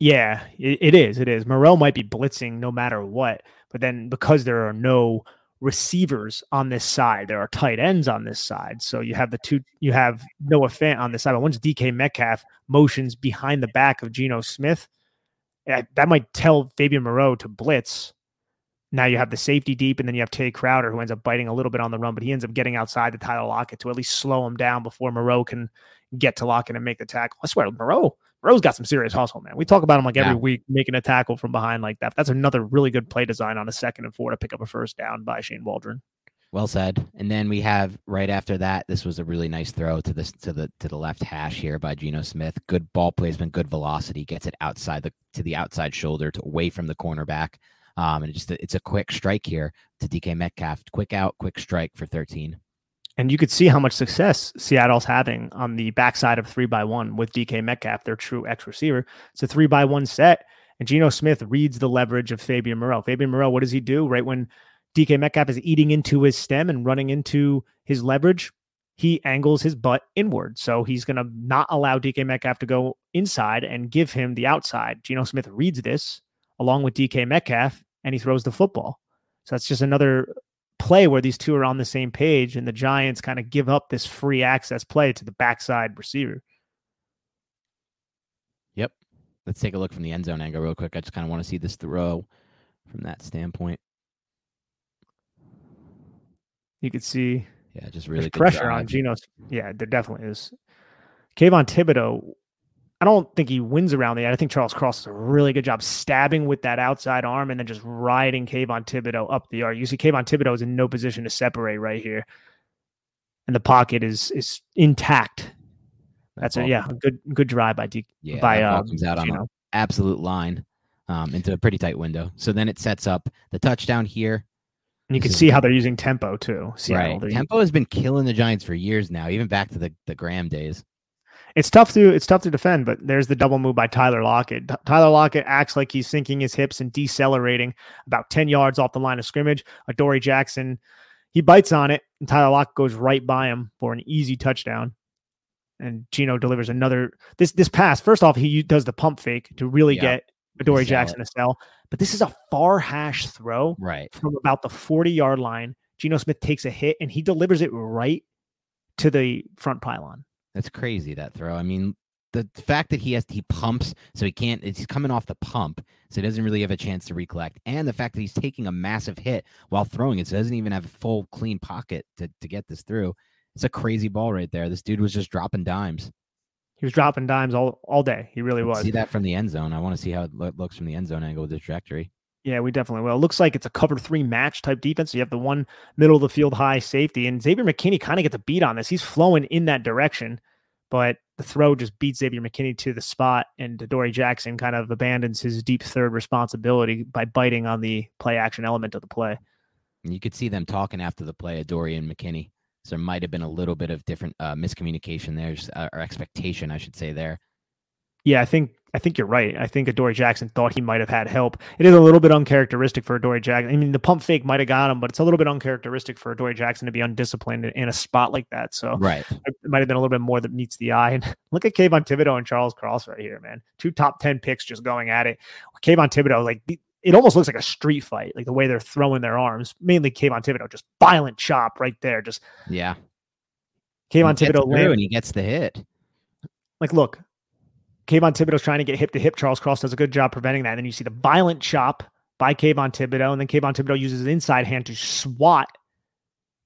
yeah, it, it is. It is. Morel might be blitzing no matter what, but then because there are no receivers on this side, there are tight ends on this side. So you have the two. You have Noah Fant on this side, but once DK Metcalf motions behind the back of Geno Smith, eh, that might tell Fabian Moreau to blitz now you have the safety deep, and then you have Tae Crowder, who ends up biting a little bit on the run, but he ends up getting outside the Tyler Lockett to at least slow him down before Moreau can get to Lockett and make the tackle. I swear, Moreau, Moreau's got some serious hustle, man. We talk about him like every yeah. week, making a tackle from behind like that. That's another really good play design on a second and four to pick up a first down by Shane Waldron.
Well said. And then we have right after that, this was a really nice throw to this to the to the left hash here by Geno Smith. Good ball placement, good velocity, gets it outside the to the outside shoulder to away from the cornerback. Um, and just it's a quick strike here to DK Metcalf. Quick out, quick strike for 13.
And you could see how much success Seattle's having on the backside of three by one with DK Metcalf, their true X receiver. It's a three by one set. And Geno Smith reads the leverage of Fabian Moreau. Fabian Moreau, what does he do? Right when DK Metcalf is eating into his stem and running into his leverage, he angles his butt inward. So he's going to not allow DK Metcalf to go inside and give him the outside. Geno Smith reads this along with DK Metcalf and he throws the football. So that's just another play where these two are on the same page and the Giants kind of give up this free access play to the backside receiver.
Yep. Let's take a look from the end zone angle real quick. I just kind of want to see this throw from that standpoint.
You could see
yeah, just really
pressure on Geno's. Yeah, there definitely is. Kayvon Thibodeaux I don't think he wins around the edge. I think Charles Cross does a really good job stabbing with that outside arm and then just riding Kayvon Thibodeaux up the yard. You see Kayvon Thibodeaux is in no position to separate right here. And the pocket is is intact. That's a yeah, a good good drive by D
Yeah,
by uh,
comes out on an absolute line um, into a pretty tight window. So then it sets up the touchdown here.
And you can
This is-
see how they're using tempo too. Seattle.
right. Tempo has been killing the Giants for years now, even back to the, the Graham days.
It's tough to it's tough to defend, but there's the double move by Tyler Lockett. T- Tyler Lockett acts like he's sinking his hips and decelerating about 10 yards off the line of scrimmage. Adoree Jackson, he bites on it, and Tyler Lockett goes right by him for an easy touchdown. And Geno delivers another this this pass. First off, he does the pump fake to really
Yeah.
get Adoree Jackson to sell. But this is a far hash throw
Right.
from about the 40 yard line. Geno Smith takes a hit and he delivers it right to the front pylon.
That's crazy that throw. I mean, the fact that he has he pumps, so he can't. He's coming off the pump, so he doesn't really have a chance to recollect. And the fact that he's taking a massive hit while throwing it, so he doesn't even have a full clean pocket to to get this through. It's a crazy ball right there. This dude was just dropping dimes.
He was dropping dimes all, all day. He really was.
See that from the end zone. I want to see how it looks from the end zone angle with the trajectory.
Yeah, we definitely will. It looks like it's a cover three match type defense. You have the one middle of the field high safety, and Xavier McKinney kind of gets a beat on this. He's flowing in that direction, but the throw just beats Xavier McKinney to the spot, and Dory Jackson kind of abandons his deep third responsibility by biting on the play action element of the play.
And you could see them talking after the play of Dory and McKinney. So there might have been a little bit of different uh, miscommunication there, uh, or expectation, I should say there.
Yeah, I think I think you're right. I think Adoree Jackson thought he might have had help. It is a little bit uncharacteristic for Adoree Jackson. I mean, the pump fake might have got him, but it's a little bit uncharacteristic for Adoree Jackson to be undisciplined in- a spot like that. So
Right.
it might have been a little bit more that meets the eye. And <laughs> look at Kayvon Thibodeaux and Charles Cross right here, man. Two top 10 picks just going at it. Kayvon Thibodeaux, like it almost looks like a street fight, like the way they're throwing their arms. Mainly Kayvon Thibodeaux, just violent chop right there. Just
Yeah.
Kayvon Thibodeaux
and he gets the hit.
like look, Kayvon Thibodeaux's trying to get hip to hip. Charles Cross does a good job preventing that. And then you see the violent chop by Kayvon Thibodeaux, and then Kayvon Thibodeaux uses his inside hand to swat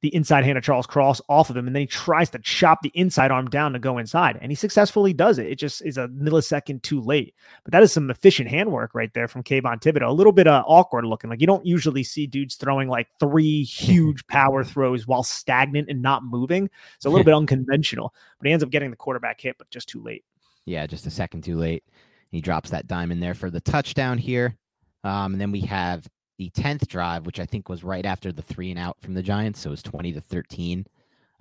the inside hand of Charles Cross off of him, and then he tries to chop the inside arm down to go inside, and he successfully does it. It just is a millisecond too late, but that is some efficient handwork right there from Kayvon Thibodeaux. A little bit uh, awkward looking, like you don't usually see dudes throwing like three huge <laughs> power throws while stagnant and not moving. It's a little bit <laughs> unconventional, but he ends up getting the quarterback hit, but just too late.
Yeah, just a second too late. He drops that dime in there for the touchdown here. Um, and then we have the 10th drive, which I think was right after the three and out from the Giants. So it was 20 to 13.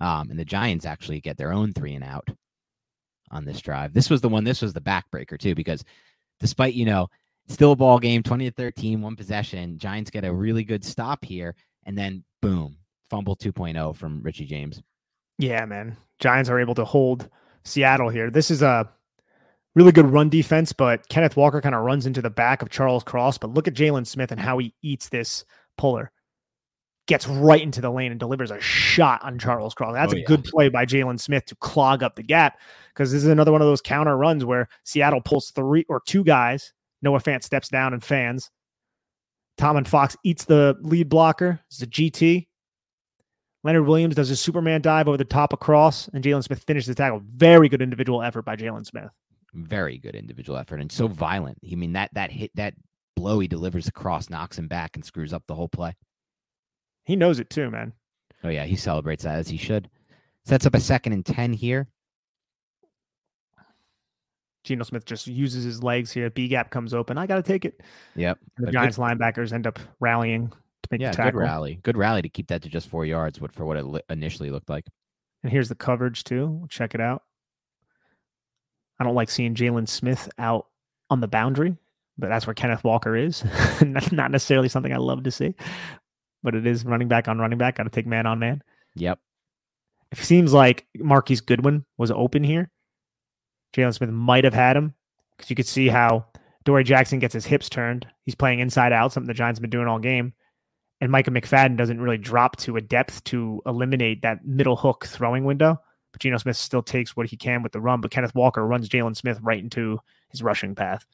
Um, and the Giants actually get their own three and out on this drive. This was the one, this was the backbreaker too, because despite, you know, still a ball game, 20 to 13, one possession, Giants get a really good stop here. And then boom, fumble 2.0 from Richie James.
Yeah, man. Giants are able to hold Seattle here. This is a really good run defense, but Kenneth Walker kind of runs into the back of Charles Cross. But look at Jaylon Smith and how he eats this puller. Gets right into the lane and delivers a shot on Charles Cross. That's
Oh,
a
yeah.
good play by Jaylon Smith to clog up the gap because this is another one of those counter runs where Seattle pulls three or two guys. Noah Fant steps down and fans. Tomon Fox eats the lead blocker. It's a GT. Leonard Williams does a Superman dive over the top across, and Jaylon Smith finishes the tackle. Very good individual effort by Jaylon Smith.
Very good individual effort and so violent. I mean that that hit that blow he delivers across knocks him back and screws up the whole play.
He knows it too, man.
Oh yeah, he celebrates that as he should. Sets up a second and ten here.
Geno Smith just uses his legs here. B gap comes open. I got to take it.
Yep.
And the
But
Giants linebackers end up rallying to make
Yeah,
the
good rally. Good rally to keep that to just four yards. What for what it initially looked like.
And here's the coverage too. Check it out. I don't like seeing Jaylon Smith out on the boundary, but that's where Kenneth Walker is. <laughs> Not necessarily something I love to see, but it is running back on running back. Got to take man on man.
Yep.
It seems like Marquise Goodwin was open here. Jaylon Smith might have had him because you could see how Dory Jackson gets his hips turned. He's playing inside out, something the Giants have been doing all game. And Micah McFadden doesn't really drop to a depth to eliminate that middle hook throwing window. Geno Smith still takes what he can with the run. But Kenneth Walker runs Jaylon Smith right into his rushing path.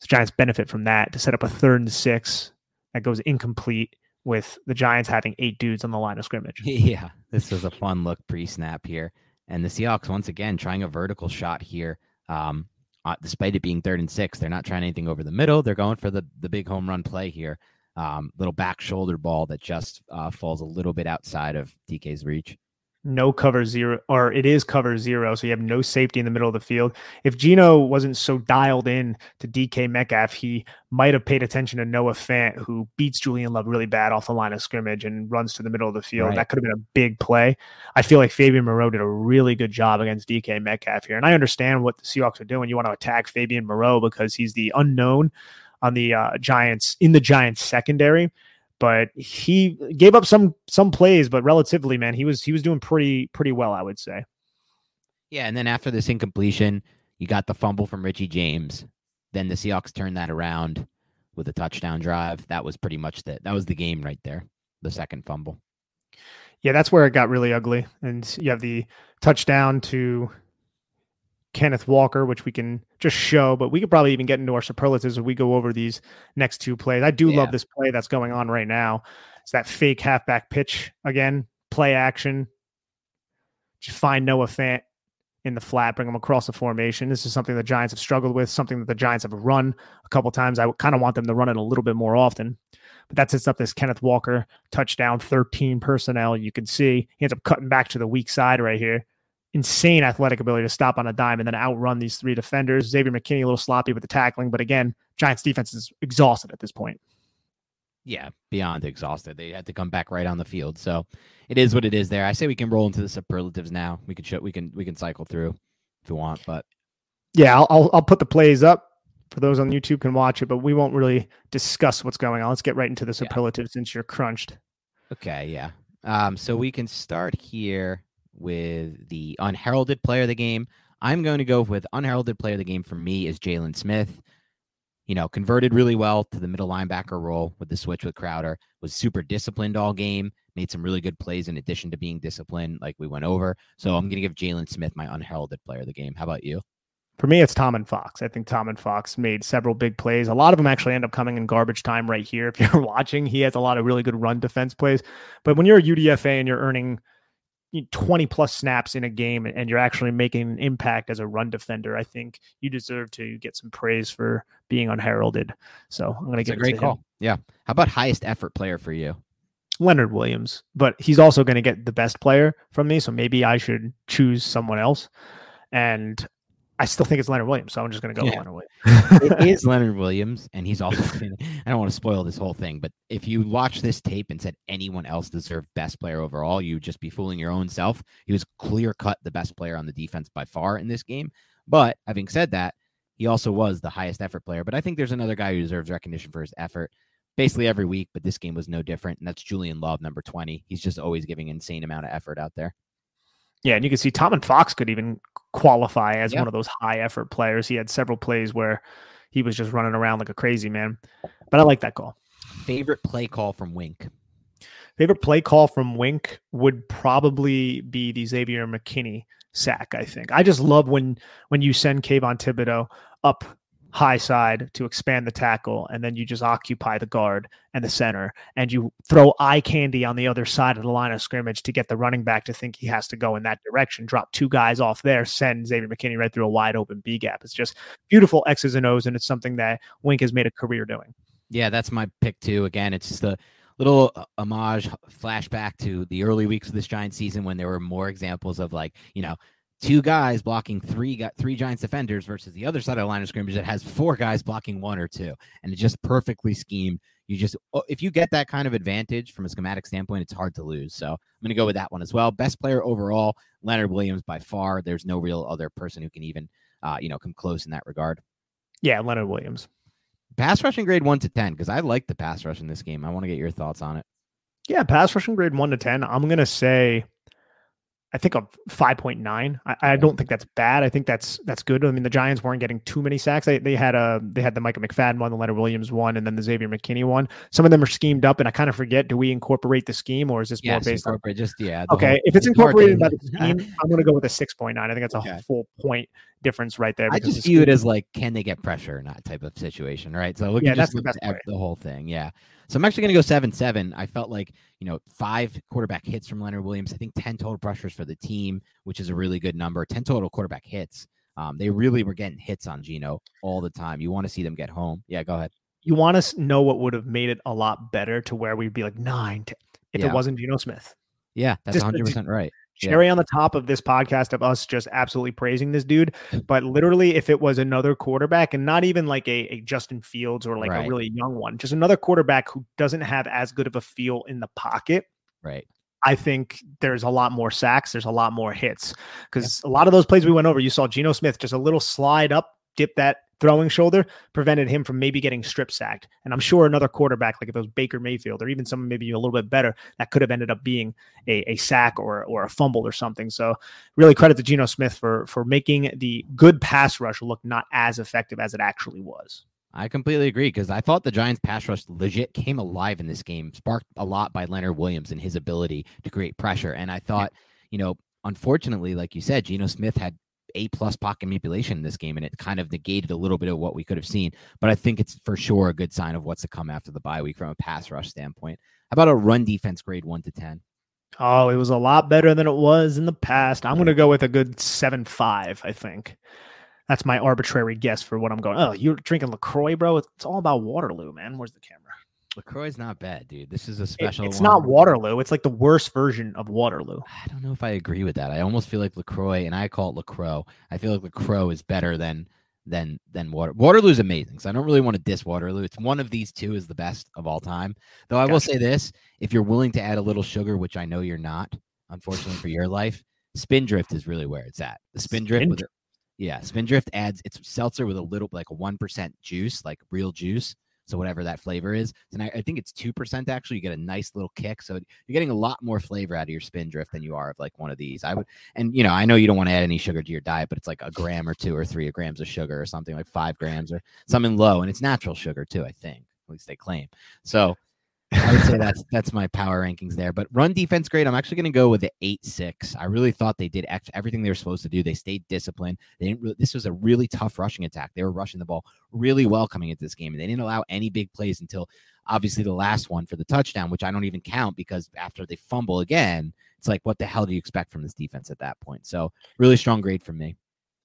So Giants benefit from that to set up a third and six that goes incomplete with the Giants having eight dudes on the line of scrimmage. <laughs>
Yeah. This was a fun look pre-snap here. And the Seahawks once again trying a vertical shot here. Um, uh, despite it being third and six, they're not trying anything over the middle. They're going for the the big home run play here. Um, little back shoulder ball that just uh, falls a little bit outside of DK's reach
no cover zero, or it is cover zero. So you have no safety in the middle of the field. If Geno wasn't so dialed in to DK Metcalf, he might have paid attention to Noah Fant, who beats Julian Love really bad off the line of scrimmage and runs to the middle of the field. Right. That could have been a big play. I feel like Fabian Moreau did a really good job against DK Metcalf here. And I understand what the Seahawks are doing. You want to attack Fabian Moreau because he's the unknown on the uh, Giants in the Giants secondary but he gave up some some plays, but relatively, man, he was he was doing pretty pretty well, I would say.
Yeah, and then after this incompletion, you got the fumble from Richie James. Then the Seahawks turned that around with a touchdown drive. That was pretty much the that was the game right there. The second fumble.
Yeah, that's where it got really ugly. And you have the touchdown to Kenneth Walker, which we can just show, but we could probably even get into our superlatives if we go over these next two plays. I do yeah. love this play that's going on right now. It's that fake halfback pitch again, play action. Just find Noah Fant in the flat, bring him across the formation. This is something the Giants have struggled with, something that the Giants have run a couple times. I kind of want them to run it a little bit more often. But that sets up this Kenneth Walker touchdown, 13 personnel. You can see he ends up cutting back to the weak side right here insane athletic ability to stop on a dime and then outrun these three defenders. Xavier McKinney a little sloppy with the tackling, but again, Giants defense is exhausted at this point.
Yeah, beyond exhausted. They had to come back right on the field. So it is what it is there. I say we can roll into the superlatives now. We can show we can we can cycle through if you want, but
yeah, I'll I'll, I'll put the plays up for those on YouTube can watch it, but we won't really discuss what's going on. Let's get right into the superlatives yeah. since you're crunched.
Okay, yeah. Um, so we can start here with the unheralded player of the game. I'm going to go with unheralded player of the game for me is Jaylon Smith. You know, converted really well to the middle linebacker role with the switch with Crowder, was super disciplined all game, made some really good plays in addition to being disciplined, like we went over. So I'm going to give Jaylon Smith my unheralded player of the game. How about you?
For me, it's Tomon Fox. I think Tomon Fox made several big plays. A lot of them actually end up coming in garbage time right here. <laughs> If you're watching, he has a lot of really good run defense plays. But when you're a UDFA and you're earning 20 plus snaps in a game and you're actually making an impact as a run defender, I think you deserve to get some praise for being unheralded. So I'm going to give
a great call. Him. Yeah. How about highest effort player for you?
Leonard Williams, but he's also going to get the best player from me. So maybe I should choose someone else. And I still think it's Leonard Williams, so I'm just going to go yeah. Leonard
Williams. <laughs> it <laughs> is Leonard Williams, and he's also. <laughs> I don't want to spoil this whole thing, but if you watch this tape and said anyone else deserved best player overall, you'd just be fooling your own self. He was clear cut the best player on the defense by far in this game. But having said that, he also was the highest effort player. But I think there's another guy who deserves recognition for his effort basically every week, but this game was no different. And that's Julian Love, number 20. He's just always giving insane amount of effort out there.
Yeah, and you can see Tomon Fox could even qualify as yeah. one of those high effort players. He had several plays where he was just running around like a crazy man. But I like that call.
Favorite play call from Wink.
Favorite play call from Wink would probably be the Xavier McKinney sack. I think I just love when when you send Kayvon Thibodeaux up high side to expand the tackle, and then you just occupy the guard and the center, and you throw eye candy on the other side of the line of scrimmage to get the running back to think he has to go in that direction. Drop two guys off there, send Xavier McKinney right through a wide open B gap. It's just beautiful X's and O's, and it's something that Wink has made a career doing.
Yeah, that's my pick too. Again, it's just a little uh, homage flashback to the early weeks of this giant season when there were more examples of like you know two guys blocking three got three Giants defenders versus the other side of the line of scrimmage that has four guys blocking one or two, and it's just perfectly schemed. You just if you get that kind of advantage from a schematic standpoint, it's hard to lose. So I'm going to go with that one as well. Best player overall, Leonard Williams by far. There's no real other person who can even uh, you know come close in that regard.
Yeah, Leonard Williams.
Pass rushing grade one to ten because I like the pass rush in this game. I want to get your thoughts on it.
Yeah, pass rushing grade one to ten. I'm gonna say I think a 5.9. I, I, don't think that's bad. I think that's that's good. I mean, the Giants weren't getting too many sacks. They, they had a they had the Micah McFadden one, the Leonard Williams one, and then the Xavier McKinney one. Some of them are schemed up, and I kind of forget. Do we incorporate the scheme, or is this more based on
just yeah?
Okay, whole, if it's incorporated by the <laughs> scheme, I'm going to go with a 6.9. I think that's a okay. full point difference right there.
I just view it as like, can they get pressure or not type of situation, right? So we yeah, that's the best the whole thing. Yeah. So I'm actually going to go seven seven. I felt like you know five quarterback hits from Leonard Williams. I think ten total pressures for the team, which is a really good number. Ten total quarterback hits. Um, they really were getting hits on Geno all the time. You want to see them get home. Yeah, go ahead.
You want to know what would have made it a lot better to where we'd be like nine if
Yeah.
it wasn't Geno Smith.
Yeah, that's
Just-
100% right. Yeah.
Cherry on the top of this podcast of us just absolutely praising this dude. But literally, if it was another quarterback and not even like a, a Justin Fields or like
Right.
a really young one, just another quarterback who doesn't have as good of a feel in the pocket,
Right.
I think there's a lot more sacks. There's a lot more hits because a lot of those plays we went over, you saw Geno Smith just a little slide up, dip that throwing shoulder, prevented him from maybe getting strip sacked. And I'm sure another quarterback, like if it was Baker Mayfield or even someone maybe a little bit better, that could have ended up being a, a sack or or a fumble or something. So really credit to Geno Smith for for making the good pass rush look not as effective as it actually was.
I completely agree because I thought the Giants pass rush legit came alive in this game, sparked a lot by Leonard Williams and his ability to create pressure. And I thought, you know, unfortunately, like you said, Geno Smith had a plus pocket manipulation in this game, and it kind of negated a little bit of what we could have seen. But I think it's for sure a good sign of what's to come after the bye week from a pass rush standpoint. How about a run defense grade one to ten?
Oh, it was a lot better than it was in the past. I'm going to go with a good seven five. I think that's my arbitrary guess for what I'm going. Oh, you're drinking LaCroix, bro. It's, it's all about Waterloo, man. Where's the camera?
LaCroix's not bad, dude. This is a
It-
special.
it's
one.
not Waterloo. It's like the worst version of Waterloo.
I don't know if I agree with that. I almost feel like LaCroix, and I call it LaCroix. I feel like LaCroix is better than than than Water. Waterloo's amazing, so I don't really want to diss Waterloo. It's one of these two is the best of all time. Though I will say this: if you're willing to add a little sugar, which I know you're not, unfortunately for your life, Spindrift is really where it's at. The Spindrift, with
Spindrift?
it, yeah, Spindrift adds it's seltzer with a little like a one percent juice, like real juice. So whatever that flavor is, and I, I think it's two percent actually. You get a nice little kick, so you're getting a lot more flavor out of your Spindrift than you are of like one of these. I would, and you know, I know you don't want to add any sugar to your diet, but it's like a gram or two or three grams of sugar or something like five grams or something low, and it's natural sugar too. I think at least they claim. So I would say <laughs> that's that's my power rankings there. But run defense grade, I'm actually going to go with the eight six. I really thought they did ex- everything they were supposed to do. They stayed disciplined. They didn't. Really, this was a really tough rushing attack. They were rushing the ball really well coming into this game, and they didn't allow any big plays until obviously the last one for the touchdown, which I don't even count because after they fumble again, it's like what the hell do you expect from this defense at that point? So really strong grade from me.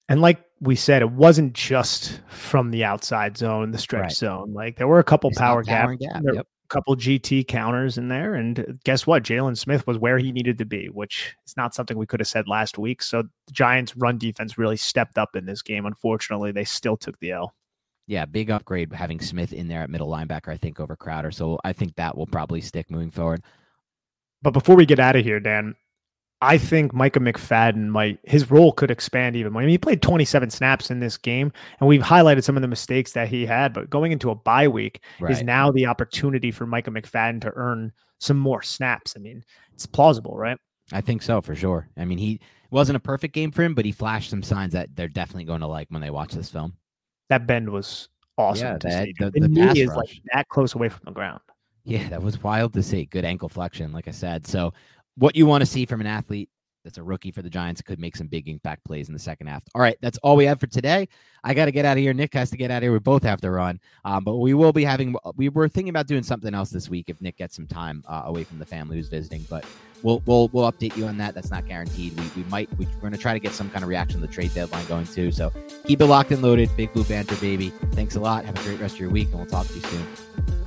And like we said, it wasn't just from the outside zone, the stretch
Right.
zone. Like there were a couple
stopped
power gap,
gap.
there-
Yep.
Couple GT counters in there. And guess what? Jaylon Smith was where he needed to be, which is not something we could have said last week. So the Giants' run defense really stepped up in this game. Unfortunately, they still took the L.
Yeah, big upgrade having Smith in there at middle linebacker, I think, over Crowder. So I think that will probably stick moving forward.
But before we get out of here, Dan, I think Micah McFadden might his role could expand even more. I mean, he played 27 snaps in this game, and we've highlighted some of the mistakes that he had. But going into a bye week is now the opportunity for Micah McFadden to earn some more snaps. I mean, it's plausible, right?
I think so for sure. I mean, he wasn't a perfect game for him, but he flashed some signs that they're definitely going to like when they watch this film.
That bend was awesome
Yeah,
to
that-
see.
the-
The,
the
knee is
rush.
like that close away from the ground.
Yeah, that was wild to see. Good ankle flexion, like I said. So, what you want to see from an athlete that's a rookie for the Giants could make some big impact plays in the second half. All right, that's all we have for today. I got to get out of here. Nick has to get out of here. We both have to run, um, but we will be having. We were thinking about doing something else this week if Nick gets some time uh, away from the family who's visiting, but we'll we'll we'll update you on that. That's not guaranteed. We, we might we, we're going to try to get some kind of reaction to the trade deadline going too. So keep it locked and loaded. Big Blue Banter, baby. Thanks a lot. Have a great rest of your week, and we'll talk to you soon.